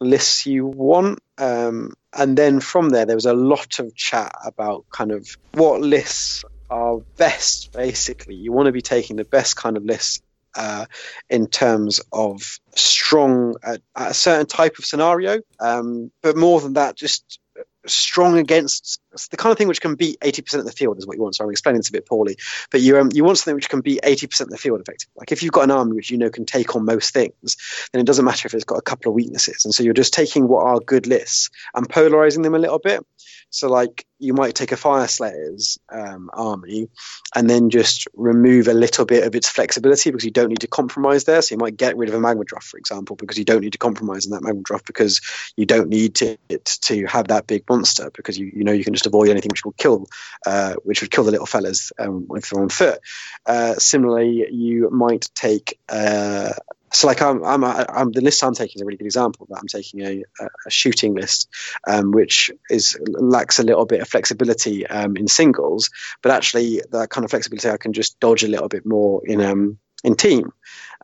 lists you want. Um, and then from there, there was a lot of chat about kind of what lists are best, basically. You want to be taking the best kind of lists uh, in terms of strong at, at, a certain type of scenario. Um, but more than that, just strong against the kind of thing which can beat 80% of the field is what you want. So I'm explaining this a bit poorly, but you um, you want something which can beat 80% of the field effectively. Like if you've got an army which you know can take on most things, then it doesn't matter if it's got a couple of weaknesses. And so you're just taking what are good lists and polarizing them a little bit. So, like, you might take a Fyreslayer's um, army and then just remove a little bit of its flexibility because you don't need to compromise there. So, you might get rid of a Magmadroth, for example, because you don't need to compromise in that Magmadroth because you don't need to, it to have that big monster because you, you know you can just avoid anything which will kill, uh, which would kill the little fellas um, if they're on foot. Uh, similarly, you might take uh, so like I'm, I'm, I'm, the list I'm taking is a really good example that. I'm taking a, a shooting list, um, which is lacks a little bit of flexibility um, in singles, but actually that kind of flexibility I can just dodge a little bit more in um, in team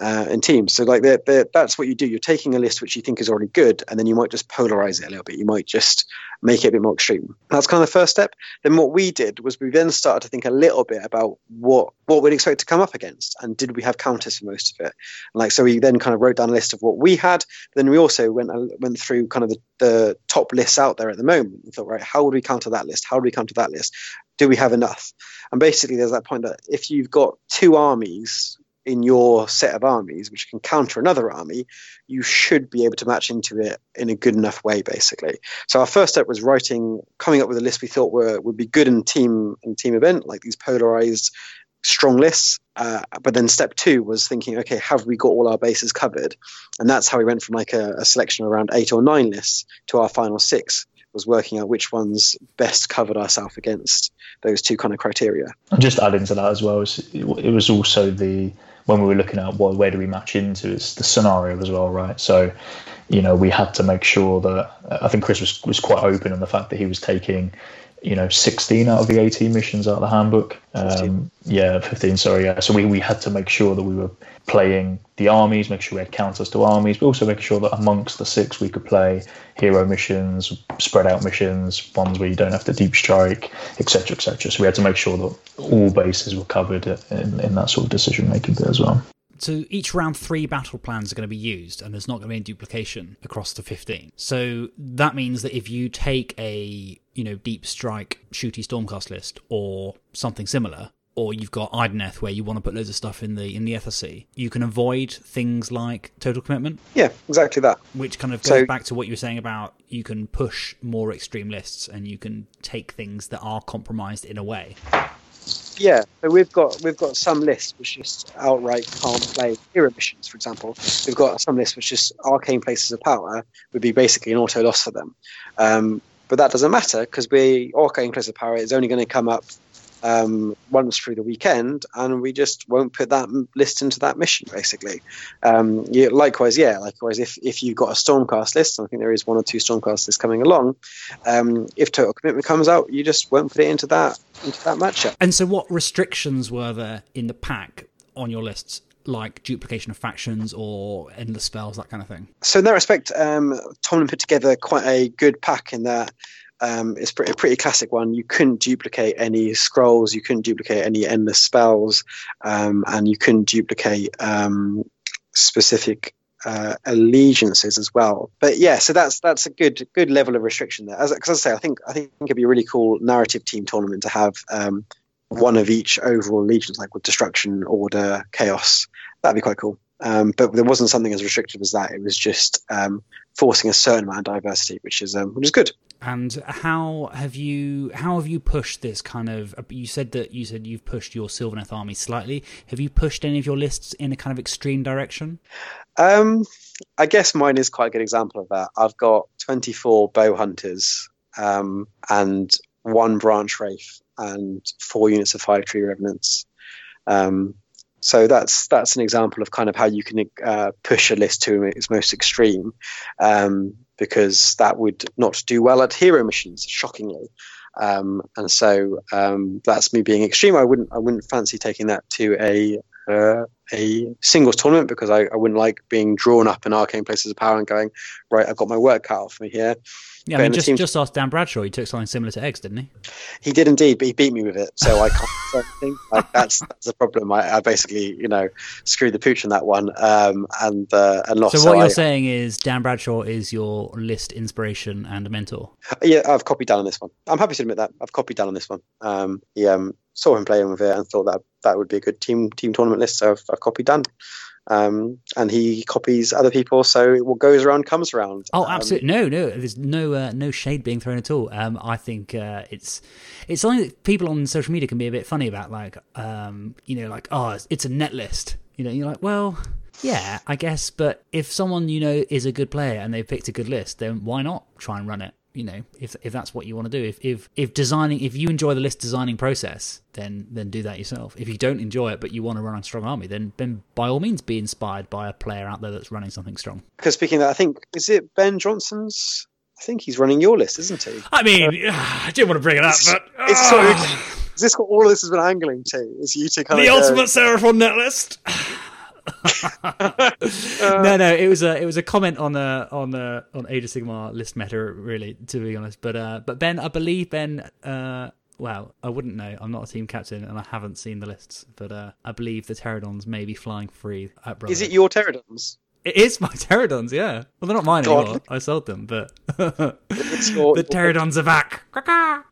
uh, in teams. So like they're, they're, that's what you do. You're taking a list which you think is already good, and then you might just polarize it a little bit. You might just make it a bit more extreme. That's kind of the first step. Then what we did was we then started to think a little bit about what what we'd expect to come up against, and did we have counters for most of it? Like so, we then kind of wrote down a list of what we had. Then we also went uh, went through kind of the, the top lists out there at the moment and thought, right, how would we counter that list? How do we counter that list? Do we have enough? And basically, there's that point that if you've got two armies in your set of armies, which can counter another army, you should be able to match into it in a good enough way, basically. So our first step was writing, coming up with a list we thought were would be good in team in team event, like these polarized strong lists. Uh, but then step two was thinking, okay, have we got all our bases covered? And that's how we went from like a, a selection around eight or nine lists to our final six was working out which ones best covered ourselves against those two kind of criteria. Just adding to that as well, it was also the when we were looking at what where do we match into, it's the scenario as well, right? So, you know, we had to make sure that I think Chris was was quite open on the fact that he was taking you know 16 out of the 18 missions out of the handbook. Um, yeah 15 sorry yeah. So we, we had to make sure that we were playing the armies make sure we had counters to armies but also making sure that amongst the six we could play hero missions spread out missions ones where you don't have to deep strike etc etc so we had to make sure that all bases were covered in, in that sort of decision making bit as well so each round three battle plans are going to be used and there's not going to be any duplication across the 15 so that means that if you take a you know deep strike shooty stormcast list or something similar or you've got Idoneth where you want to put loads of stuff in the in the FSC, you can avoid things like total commitment. Yeah, exactly that. Which kind of goes so, back to what you were saying about you can push more extreme lists and you can take things that are compromised in a way. Yeah, so we've got we've got some lists which just outright can't play hero missions, for example. We've got some lists which just arcane places of power would be basically an auto loss for them. Um, but that doesn't matter because we arcane places of power is only going to come up um, once through the weekend, and we just won't put that list into that mission. Basically, um, yeah, likewise, yeah, likewise. If if you've got a Stormcast list, I think there is one or two Stormcast lists coming along. Um, if Total Commitment comes out, you just won't put it into that into that matchup. And so, what restrictions were there in the pack on your lists? like duplication of factions or endless spells, that kind of thing? So in that respect, um, Tomlin put together quite a good pack in that um, it's pretty, a pretty classic one. You couldn't duplicate any scrolls, you couldn't duplicate any endless spells, um, and you couldn't duplicate um, specific uh, allegiances as well. But yeah, so that's that's a good good level of restriction there. As because I say, I think I think it'd be a really cool narrative team tournament to have um, one of each overall allegiance, like with destruction, order, chaos. That'd be quite cool. Um, but there wasn't something as restrictive as that. It was just um, forcing a certain amount of diversity, which is um, which is good. And how have you how have you pushed this kind of? You said that you said you've pushed your Sylvaneth army slightly. Have you pushed any of your lists in a kind of extreme direction? Um, I guess mine is quite a good example of that. I've got twenty four bow hunters um, and one branch wraith and four units of fire tree revenants. Um, so that's that's an example of kind of how you can uh, push a list to its most extreme, um, because that would not do well at hero missions, shockingly. Um, and so um, that's me being extreme. I wouldn't I wouldn't fancy taking that to a uh, a singles tournament because I, I wouldn't like being drawn up in arcane places of power and going right. I've got my work cut out for me here. Yeah, I mean, just, just ask Dan Bradshaw. He took something similar to eggs, didn't he? He did indeed, but he beat me with it, so I can't say anything. Like, that's that's the problem. I, I, basically, you know, screwed the pooch on that one, um, and uh, and lost. So what so you're I, saying is Dan Bradshaw is your list inspiration and mentor. Yeah, I've copied down on this one. I'm happy to admit that I've copied down on this one. Um, he um, saw him playing with it and thought that that would be a good team team tournament list, so I've, I've copied Dan um, and he copies other people. So what goes around comes around. Oh, absolutely. Um, no, no. There's no uh, no shade being thrown at all. Um, I think uh, it's it's something that people on social media can be a bit funny about. Like, um, you know, like oh, it's, it's a net list. You know, you're like, well, yeah, I guess. But if someone you know is a good player and they've picked a good list, then why not try and run it? You know if if that's what you want to do. If if if designing if you enjoy the list designing process then then do that yourself. If you don't enjoy it but you want to run a strong army then then by all means be inspired by a player out there that's running something strong. Because speaking of that i think is it ben johnson's? I think he's running your list isn't he? I mean uh, i didn't want to bring it up but uh, it's sort of, is this what all of this has been angling to is you to kind the of ultimate go, Seraphon net list no, no, it was a it was a comment on a on a on Age of Sigmar list meta, really, to be honest. But uh, but Ben, I believe Ben. Uh, well, I wouldn't know. I'm not a team captain, and I haven't seen the lists. But uh, I believe the Pterodons may be flying free at Brotherhood. Is it your Pterodons? It is my Pterodons, yeah. Well, they're not mine God. anymore. I sold them, but It's your, the Pterodons are back.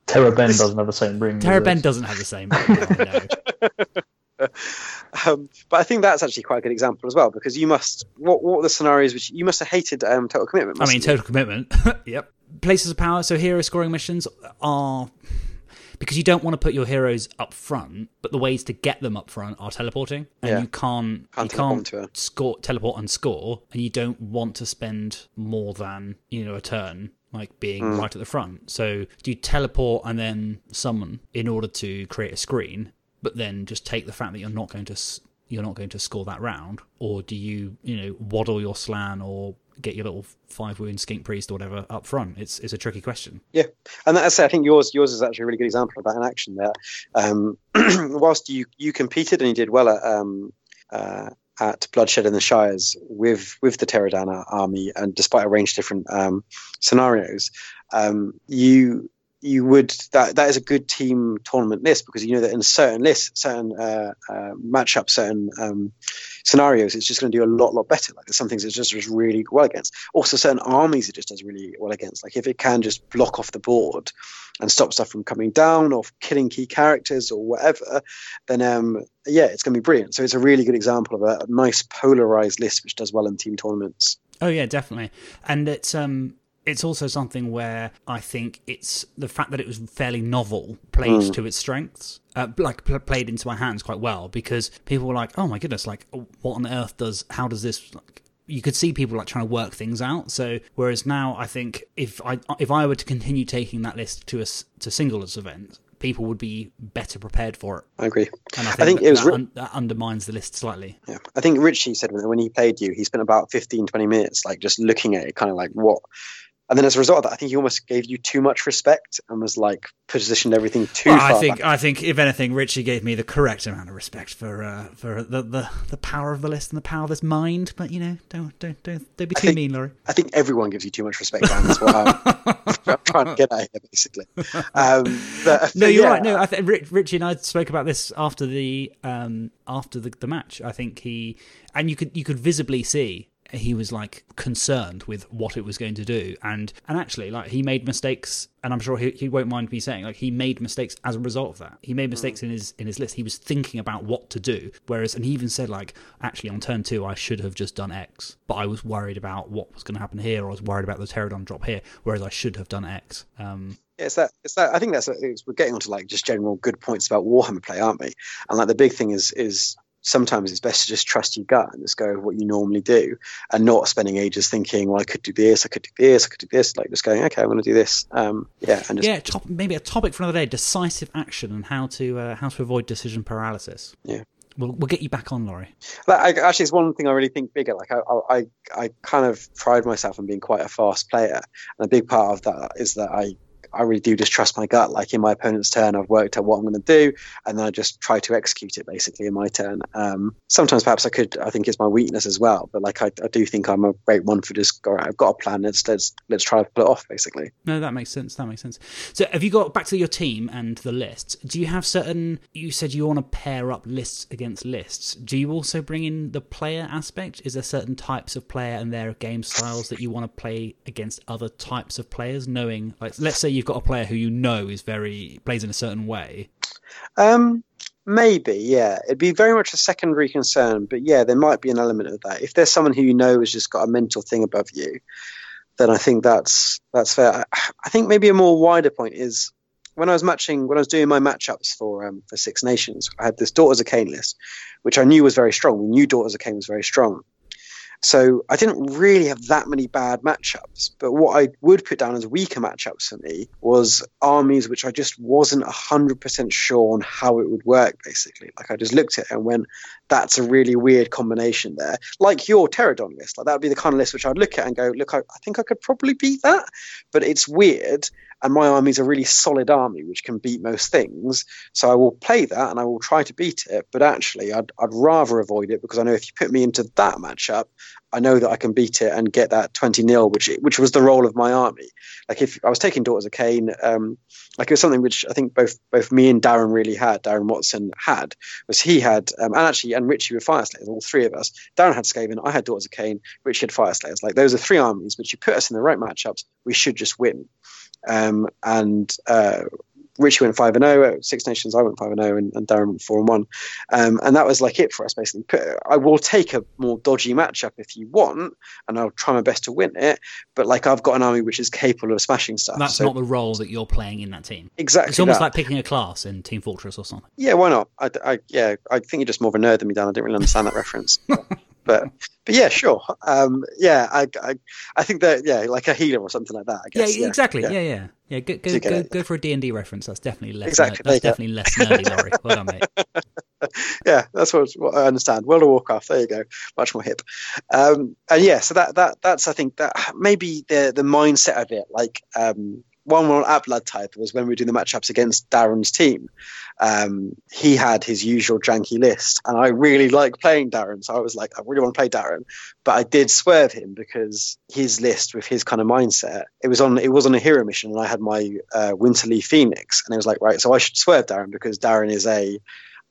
Terra Ben doesn't have the same ring. Terra Ben doesn't have the same. no, no. Um, but I think that's actually quite a good example as well because you must. What what were the scenarios which you must have hated um, total commitment? I mean, mustn't you? total commitment. yep. Places of power. So hero scoring missions are because you don't want to put your heroes up front, but the ways to get them up front are teleporting, and Yeah. you can't, Can't you can't to score teleport and score, and you don't want to spend more than you know a turn like being Hmm. right at the front. So do you teleport and then summon in order to create a screen, but then just take the fact that you're not going to you're not going to score that round, or do you you know waddle your Slann or get your little five wound skink priest or whatever up front? It's it's a tricky question. Yeah, and that's I think yours yours is actually a really good example of that in action. There, um, whilst you you competed and you did well at um, uh, at Bloodshed in the Shires with with the Pterodana army, and despite a range of different um, scenarios, um, you you would that that is a good team tournament list because you know that in certain lists, certain uh, uh, matchups, certain um, scenarios, it's just going to do a lot lot better. Like there's some things it just does really well against. Also, certain armies it just does really well against. Like if it can just block off the board and stop stuff from coming down or killing key characters or whatever, then um, yeah, it's going to be brilliant. So it's a really good example of a, nice polarized list which does well in team tournaments. Oh yeah, definitely. And it's um it's also something where I think it's the fact that it was fairly novel plays to its strengths. Uh, like pl- played into my hands quite well because people were like, "Oh my goodness! Like, what on earth does? How does this?" Like, you could see people like trying to work things out. So whereas now, I think if I if I were to continue taking that list to a to singles events, people would be better prepared for it. I agree. And I think, I think that, it was that, un- that undermines the list slightly. Yeah, I think Richie said when, when he played you, he spent about 15, 20 minutes like just looking at it, kind of like what. And then as a result of that, I think he almost gave you too much respect and was like positioned everything too Well, far. I think back. I think if anything, Richie gave me the correct amount of respect for uh, for the, the the power of the list and the power of this mind. But you know, don't don't don't, don't be too think- mean, Laurie. I think everyone gives you too much respect, Dan. That's what I'm, I'm trying to get at here, basically. Um, but, No, you're yeah, right. No, I think Rich, Richie and I spoke about this after the um after the, the match. I think he and you could you could visibly see he was like concerned with what it was going to do and and actually like he made mistakes and i'm sure he, he won't mind me saying like he made mistakes as a result of that he made mistakes in his in his list he was thinking about what to do whereas and he even said like actually on turn two i should have just done x but i was worried about what was going to happen here or i was worried about the pterodon drop here whereas i should have done x um Yeah, it's that. It's that. I think that's. It's, we're getting onto like just general good points about Warhammer play, aren't we? And like the big thing is is sometimes it's best to just trust your gut and just go with what you normally do, and not spending ages thinking, well, I could do this, I could do this, I could do this. Like just going, okay, I'm going to do this. Um, yeah, and just yeah, top, maybe a topic for another day: decisive action and how to uh, how to avoid decision paralysis. Yeah. we'll we'll get you back on, Laurie. Like, I, actually, it's one thing I really think bigger. Like, I, I, I kind of pride myself on being quite a fast player, and a big part of that is that I, I really do just trust my gut. Like in my opponent's turn, I've worked out what I'm going to do, and then I just try to execute it basically in my turn. Um, sometimes perhaps I could, I think it's my weakness as well, but like I, I do think I'm a great one for just, all right, I've got a plan. Let's let's let's try to pull it off basically. No, that makes sense. That makes sense. So, have you got back to your team and the lists? Do you have certain? You said you want to pair up lists against lists. Do you also bring in the player aspect? Is there certain types of player and their game styles that you want to play against other types of players? Knowing, like, let's say you've got a player who you know is very plays in a certain way. Um, maybe, yeah. It'd be very much a secondary concern, but yeah, there might be an element of that. If there's someone who you know has just got a mental thing above you, then I think that's that's fair. I, I think maybe a more wider point is when I was matching, when I was doing my matchups for um, for Six Nations, I had this Daughters of Khaine list, which I knew was very strong. We knew Daughters of Khaine was very strong. So I didn't really have that many bad matchups. But what I would put down as weaker matchups for me was armies which I just wasn't 100% sure on how it would work, basically. Like I just looked at it and went, that's a really weird combination there. Like your Pterodon list, like that would be the kind of list which I'd look at and go, look, I, I think I could probably beat that, but it's weird. And my army is a really solid army which can beat most things. So I will play that and I will try to beat it. But actually, I'd, I'd rather avoid it because I know if you put me into that matchup, I know that I can beat it and get that 20 nil, which which was the role of my army. Like if I was taking Daughters of Khaine, um, like it was something which I think both both me and Darren really had. Darren Watson had was he had um, and actually and Richie with Fyreslayers, all three of us. Darren had Skaven, I had Daughters of Khaine, Richie had Fyreslayers. Like those are three armies which if you put us in the right matchups, we should just win. Um, and uh, Richie went five and zero. Six Nations, I went five and zero, and Darren went four and one. Um, and that was like it for us basically. I will take a more dodgy matchup if you want, and I'll try my best to win it. But like I've got an army which is capable of smashing stuff. That's so, not the role that you're playing in that team. Exactly. It's almost that. like picking a class in Team Fortress or something. Yeah, why not? I, I, yeah, I think you're just more of a nerd than me, Dan. I didn't really understand that reference. but but but yeah, sure. Um, yeah, I, I, I think that yeah, like a healer or something like that. I guess. Yeah, yeah exactly. Yeah, yeah, yeah. yeah go go, go, go, for a D and D reference. That's definitely less. Exactly. That's definitely less nerdy, Laurie. Well done, mate. yeah, that's what, what, I understand. World of Warcraft. There you go. Much more hip. Um, and yeah, so that that that's I think that maybe the the mindset of it, like. Um, one one at Blood Tithe was when we were doing the matchups against Darren's team. Um, he had his usual janky list, and I really like playing Darren. So I was like, I really want to play Darren, but I did swerve him because his list with his kind of mindset, it was on it was on a hero mission, and I had my uh, Winterleaf Phoenix, and it was like, right, so I should swerve Darren because Darren is a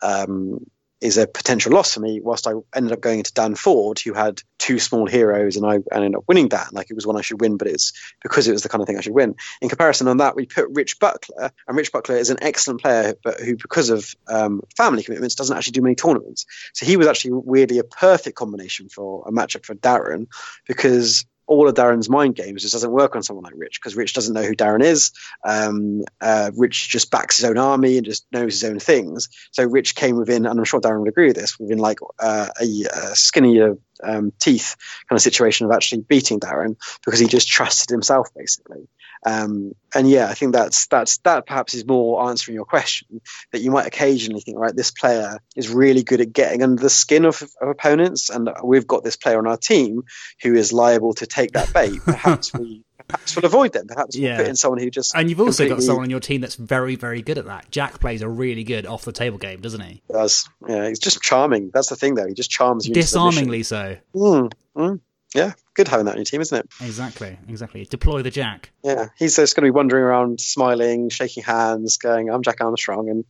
um, is a potential loss for me. Whilst I ended up going into Dan Ford, who had two small heroes, and I, ended up winning that. Like it was one I should win, but it's because it was the kind of thing I should win. In comparison, on that, we put Rich Buckler, and Rich Buckler is an excellent player, but who, because of um, family commitments, doesn't actually do many tournaments. So he was actually weirdly a perfect combination for a matchup for Darren because all of Darren's mind games just doesn't work on someone like Rich because Rich doesn't know who Darren is. Um, uh, Rich just backs his own army and just knows his own things. So Rich came within, and I'm sure Darren would agree with this, within like uh, a, a skinnier um, teeth kind of situation of actually beating Darren because he just trusted himself basically. Um, and yeah, I think that's that's that perhaps is more answering your question that you might occasionally think, right, this player is really good at getting under the skin of, of opponents, and we've got this player on our team who is liable to take that bait. Perhaps we perhaps we'll avoid them. Perhaps yeah. we'll put in someone who just and you've also completely... got someone on your team that's very very good at that. Jack plays a really good off the table game, doesn't he? Does yeah, he's just charming. That's the thing, though. He just charms you. Disarmingly so. Mm, mm yeah, good having that in your team, isn't it? Exactly, exactly. Deploy the Jack. Yeah, he's just going to be wandering around, smiling, shaking hands, going, "I'm Jack Armstrong," and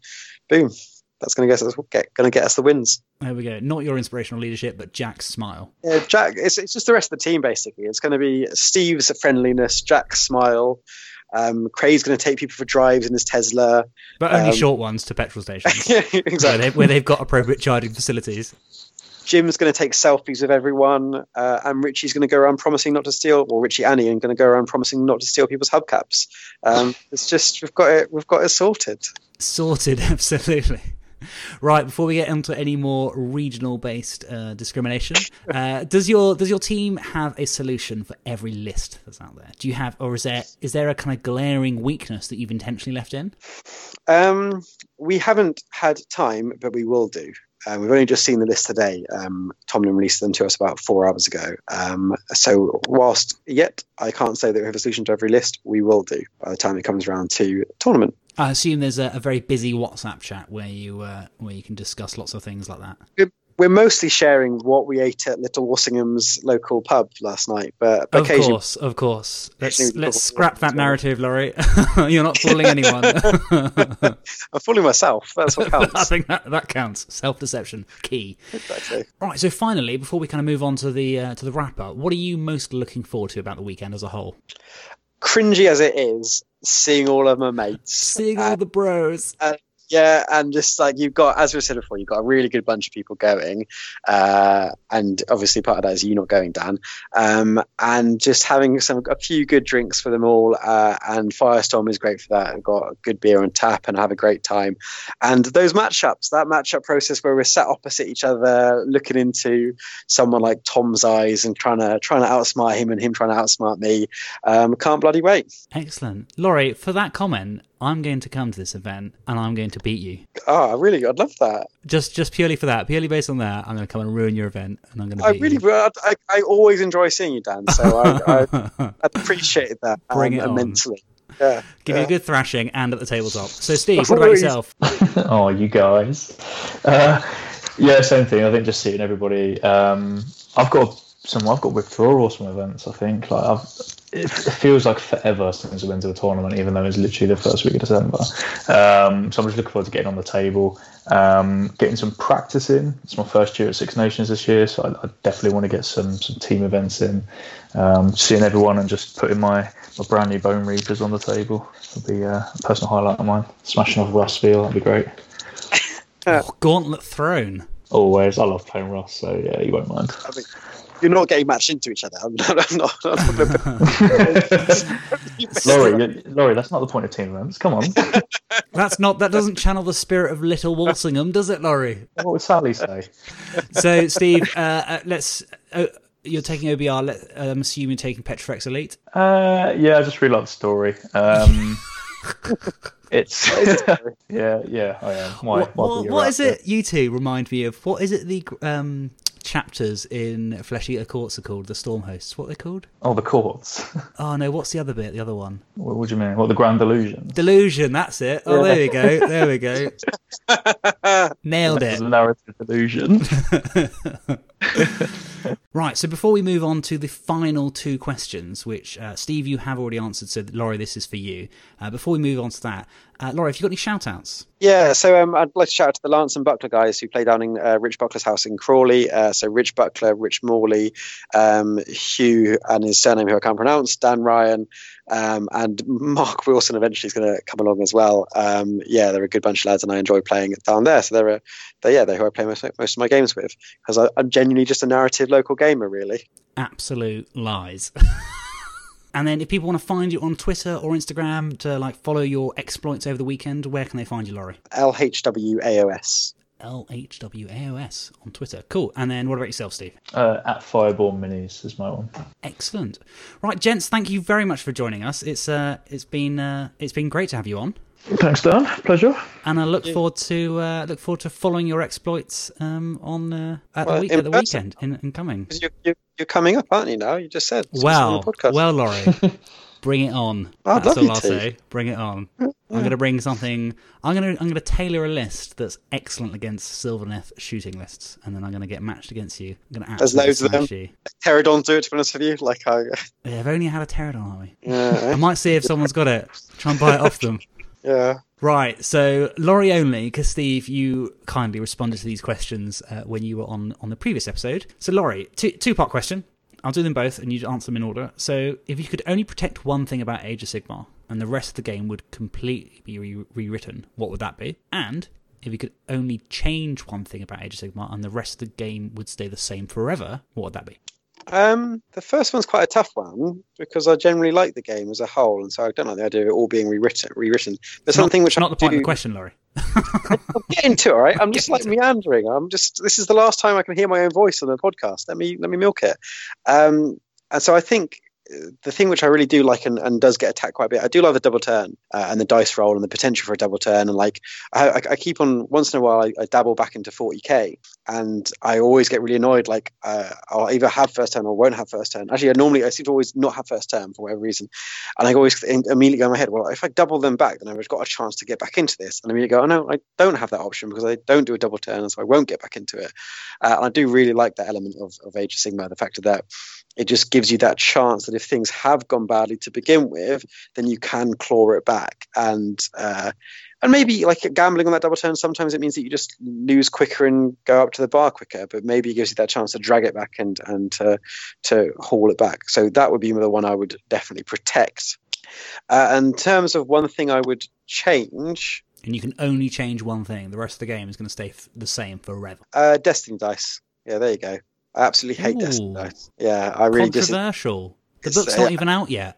boom, that's going to get us get, going to get us the wins. There we go. Not your inspirational leadership, but Jack's smile. Yeah, Jack. It's it's just the rest of the team basically. It's going to be Steve's friendliness, Jack's smile. Um, Craig's going to take people for drives in his Tesla, but only um, short ones to petrol stations. exactly, where, they, where they've got appropriate charging facilities. Jim's going to take selfies with everyone, uh, and Richie's going to go around promising not to steal, or Richie Annie and going to go around promising not to steal people's hubcaps. Um, it's just we've got it, we've got it sorted. Sorted, absolutely. Right before we get into any more regional-based uh, discrimination, uh, does your does your team have a solution for every list that's out there? Do you have, or is there is there a kind of glaring weakness that you've intentionally left in? Um, we haven't had time, but we will do. Uh, we've only just seen the list today. Um, Tomlin released them to us about four hours ago. Um, so, whilst yet I can't say that we have a solution to every list, we will do by the time it comes around to tournament. I assume there's a, a very busy WhatsApp chat where you uh, where you can discuss lots of things like that we're mostly sharing what we ate at Little Walsingham's local pub last night. But of course, of course, let's let's scrap that narrative, Laurie. You're not fooling anyone. I'm fooling myself. That's what counts. I think that that counts. Self deception, key. Exactly. All right. So finally, before we kind of move on to the uh, to the wrap up, what are you most looking forward to about the weekend as a whole? Cringy as it is, seeing all of my mates, seeing all the bros, and yeah, and just like you've got, as we said before, you've got a really good bunch of people going, uh, and obviously part of that is you not going, Dan, um, and just having some a few good drinks for them all. Uh, and Firestorm is great for that. We've got good beer on tap and have a great time. And those matchups, that matchup process where we're sat opposite each other, looking into someone like Tom's eyes and trying to trying to outsmart him and him trying to outsmart me, um, can't bloody wait. Excellent, Laurie. For that comment, I'm going to come to this event and I'm going to beat you. Oh, really? I'd love that. Just just purely for that, purely based on that, I'm going to come and ruin your event and I'm going to I really, you. I, I, I always enjoy seeing you, Dan. So I, I, I appreciate that Bring um, it on. immensely. Yeah, Give you a good thrashing and at the tabletop. So, Steve, what about yourself? oh, you guys. Uh, yeah, same thing. I think just seeing everybody. Um, I've got some. I've got withdrawals from events. I think like I've. It, it feels like forever since I've been to a tournament, even though it's literally the first week of December. Um, so I'm just looking forward to getting on the table, um, getting some practice in. It's my first year at Six Nations this year, so I, I definitely want to get some some team events in. Um, seeing everyone and just putting my, my brand new Bonereapers on the table would be uh, a personal highlight of mine. Smashing off Rustfield, that'd be great. Oh, Gauntlet Throne. Always. I love playing Ross, so yeah, you won't mind. I mean, you're not getting matched into each other. I'm not. I'm not, I'm not Laurie, Laurie, that's not the point of team events. Come on. That's not. That doesn't channel the spirit of Little Walsingham, does it, Laurie? what would Sally say? So, Steve, uh, uh, let's. Uh, you're taking OBR. Let, I'm assuming you're taking Petrifex Elite. Uh, yeah, I just really like the story. Um, it's yeah, yeah, I am. Why? what why what, be what around is it? You two remind me of. What is it? The um, chapters in Flesh Eater Courts are called. The Storm Hosts. What are they called? Oh, the courts. Oh no. What's the other bit? The other one. what, what do you mean? What the Grand Illusion? Delusion. That's it. Oh, there we go. There we go. Nailed it. narrative illusion. Right, so before we move on to the final two questions, which uh, Steve, you have already answered, so Laurie, this is for you. Uh, before we move on to that, uh, Laurie, have you got any shout outs? Yeah, so um, I'd like to shout out to the Lance and Buckler guys who play down in uh, Rich Buckler's house in Crawley. Uh, so Rich Buckler, Rich Morley, um, Hugh and his surname who I can't pronounce, Dan Ryan, um, and Mark Wilson eventually is going to come along as well. Um, yeah, they're a good bunch of lads and I enjoy playing down there. So they're, a, they're yeah, they're who I play most, most of my games with because I'm genuinely just a narrative local gamer, really. Absolute lies. and then if people want to find you on Twitter or Instagram to like follow your exploits over the weekend, where can they find you, Laurie? LHWAOS. LHWAOS on Twitter. Cool. And then what about yourself, Steve? uh, at Fireball Minis is my one. Excellent. Right, gents, thank you very much for joining us. It's uh, it's been uh, it's been great to have you on. Thanks, Dan. Pleasure. and I look forward to uh, look forward to following your exploits um, on uh, at Well, the week at the person. weekend in, in coming. 'Cause You're, you're, you're coming up, aren't you, now? You just said. So on Well, the podcast. well, Laurie, bring it on. I'd That's love all you I'll to. say. Bring it on. I'm going to bring something. I'm going to I'm going to tailor a list that's excellent against Sylvaneth shooting lists, and then I'm going to get matched against you. I'm going to There's absolutely loads of them. smash you. Pterodons do it, to be honest with you. Like, I, Yeah, I've only had a pterodon, are we? Yeah. I might see if someone's got it. Try and buy it off them. Yeah. Right, so Laurie only, because Steve, you kindly responded to these questions uh, when you were on on the previous episode. So Laurie, two two part question. I'll do them both, and you answer them in order. So, if you could only protect one thing about Age of Sigmar, and the rest of the game would completely be re- rewritten, what would that be? And if you could only change one thing about Age of Sigmar, and the rest of the game would stay the same forever, what would that be? Um, the first one's quite a tough one because I generally like the game as a whole, and so I don't like the idea of it all being rewritten. Rewritten. There's something not, which not I the point do of the question, Laurie. get into. All right, I'm just like meandering. I'm just. This is the last time I can hear my own voice on the podcast. Let me let me milk it. Um, and so I think the thing which I really do like and, and does get attacked quite a bit, I do love the double turn uh, and the dice roll and the potential for a double turn. And like, I, I, keep on once in a while, I, I dabble back into 40k, and I always get really annoyed. Like, uh, I'll either have first turn or won't have first turn. Actually, I normally I seem to always not have first turn for whatever reason, and I always immediately go in my head, well, if I double them back, then I've got a chance to get back into this. And I immediately go, oh no, I don't have that option because I don't do a double turn, so I won't get back into it. Uh, and I do really like that element of, of Age of Sigmar, the fact that it just gives you that chance that if things have gone badly to begin with, then you can claw it back. And uh, and maybe like gambling on that double turn, sometimes it means that you just lose quicker and go up to the bar quicker. But maybe it gives you that chance to drag it back and and to to haul it back. So that would be the one I would definitely protect. Uh, in terms of one thing I would change, And you can only change one thing. The rest of the game is going to stay f- the same forever. uh, Destiny dice. Yeah, there you go. I absolutely hate Destiny Ooh. dice. Yeah, I really just Controversial. The It's, book's uh, not even out yet.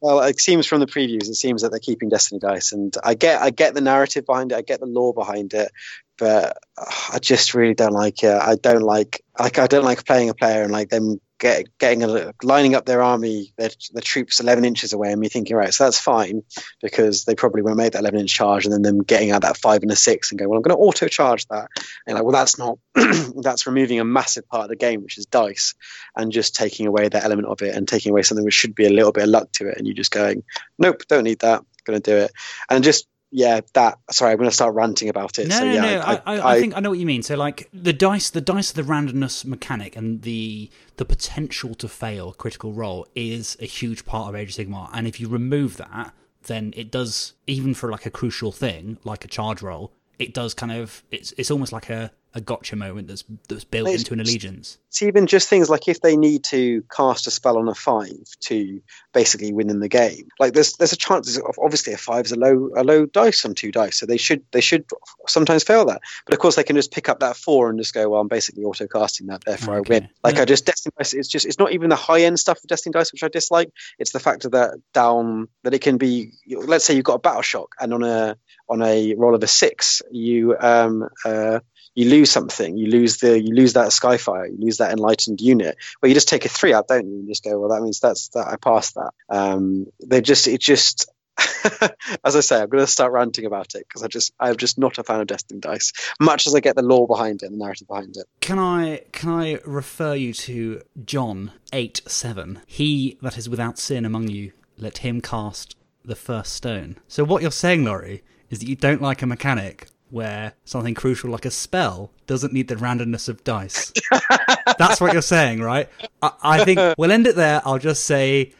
well it seems from the previews it seems that they're keeping destiny dice and i get i get the narrative behind it i get the lore behind it but uh, i just really don't like it i don't like like i don't like playing a player and like them get, getting a, lining up their army, their, their troops 11 inches away, and me thinking, right, so that's fine because they probably won't make that 11 inch charge, and then them getting out that five and a six and go, well, I'm going to auto charge that. And like, well, that's not, that's removing a massive part of the game, which is dice, and just taking away that element of it and taking away something which should be a little bit of luck to it, and you're just going, nope, don't need that, going to do it, and just yeah, that. Sorry, I'm going to start ranting about it. No, so, no, yeah, no. I, I, I, I, think I know what you mean. So, like the dice, the dice of the randomness mechanic and the the potential to fail critical role is a huge part of Age of Sigmar. And if you remove that, then it does even for like a crucial thing like a charge roll. It does kind of it's it's almost like a a gotcha moment that's that's built It's- into an allegiance. it's even just things like if they need to cast a spell on a five to basically win in the game. Like there's there's a chance. Of, obviously, a five is a low a low dice on two dice, so they should they should sometimes fail that. But of course, they can just pick up that four and just go, well, I'm basically auto casting that, therefore Okay. I win. Like Yeah. I just Destiny dice. It's just it's not even the high end stuff of Destiny dice which I dislike. It's the fact of that down that it can be. Let's say you've got a battle shock, and on a on a roll of a six, you um uh you lose something. You lose the you lose that skyfire. You lose that enlightened unit. Well, you just take a three out, don't you? And just go, well, that means that's that. I passed that. Um, they just it just. as I say, I'm going to start ranting about it because I just I'm just not a fan of Destiny Dice. Much as I get the lore behind it, and the narrative behind it. Can I can I refer you to John eight seven? He that is without sin among you, let him cast the first stone. So what you're saying, Laurie, is that you don't like a mechanic where something crucial like a spell doesn't need the randomness of dice. That's what you're saying, right? I, I think we'll end it there. I'll just say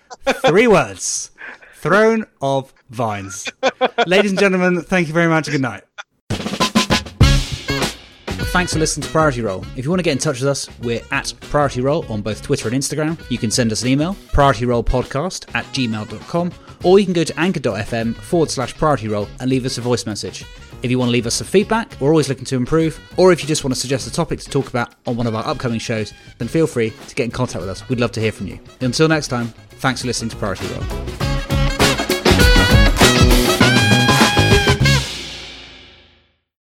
three words: Throne of Vines. Ladies and gentlemen, thank you very much. Good night. Thanks for listening to Priority Roll. If you want to get in touch with us, we're at Priority Roll on both Twitter and Instagram. You can send us an email, priorityrollpodcast at gmail.com, or you can go to anchor.fm forward slash priority roll and leave us a voice message. If you want to leave us some feedback, we're always looking to improve, or if you just want to suggest a topic to talk about on one of our upcoming shows, then feel free to get in contact with us. We'd love to hear from you. Until next time, thanks for listening to Priority Roll.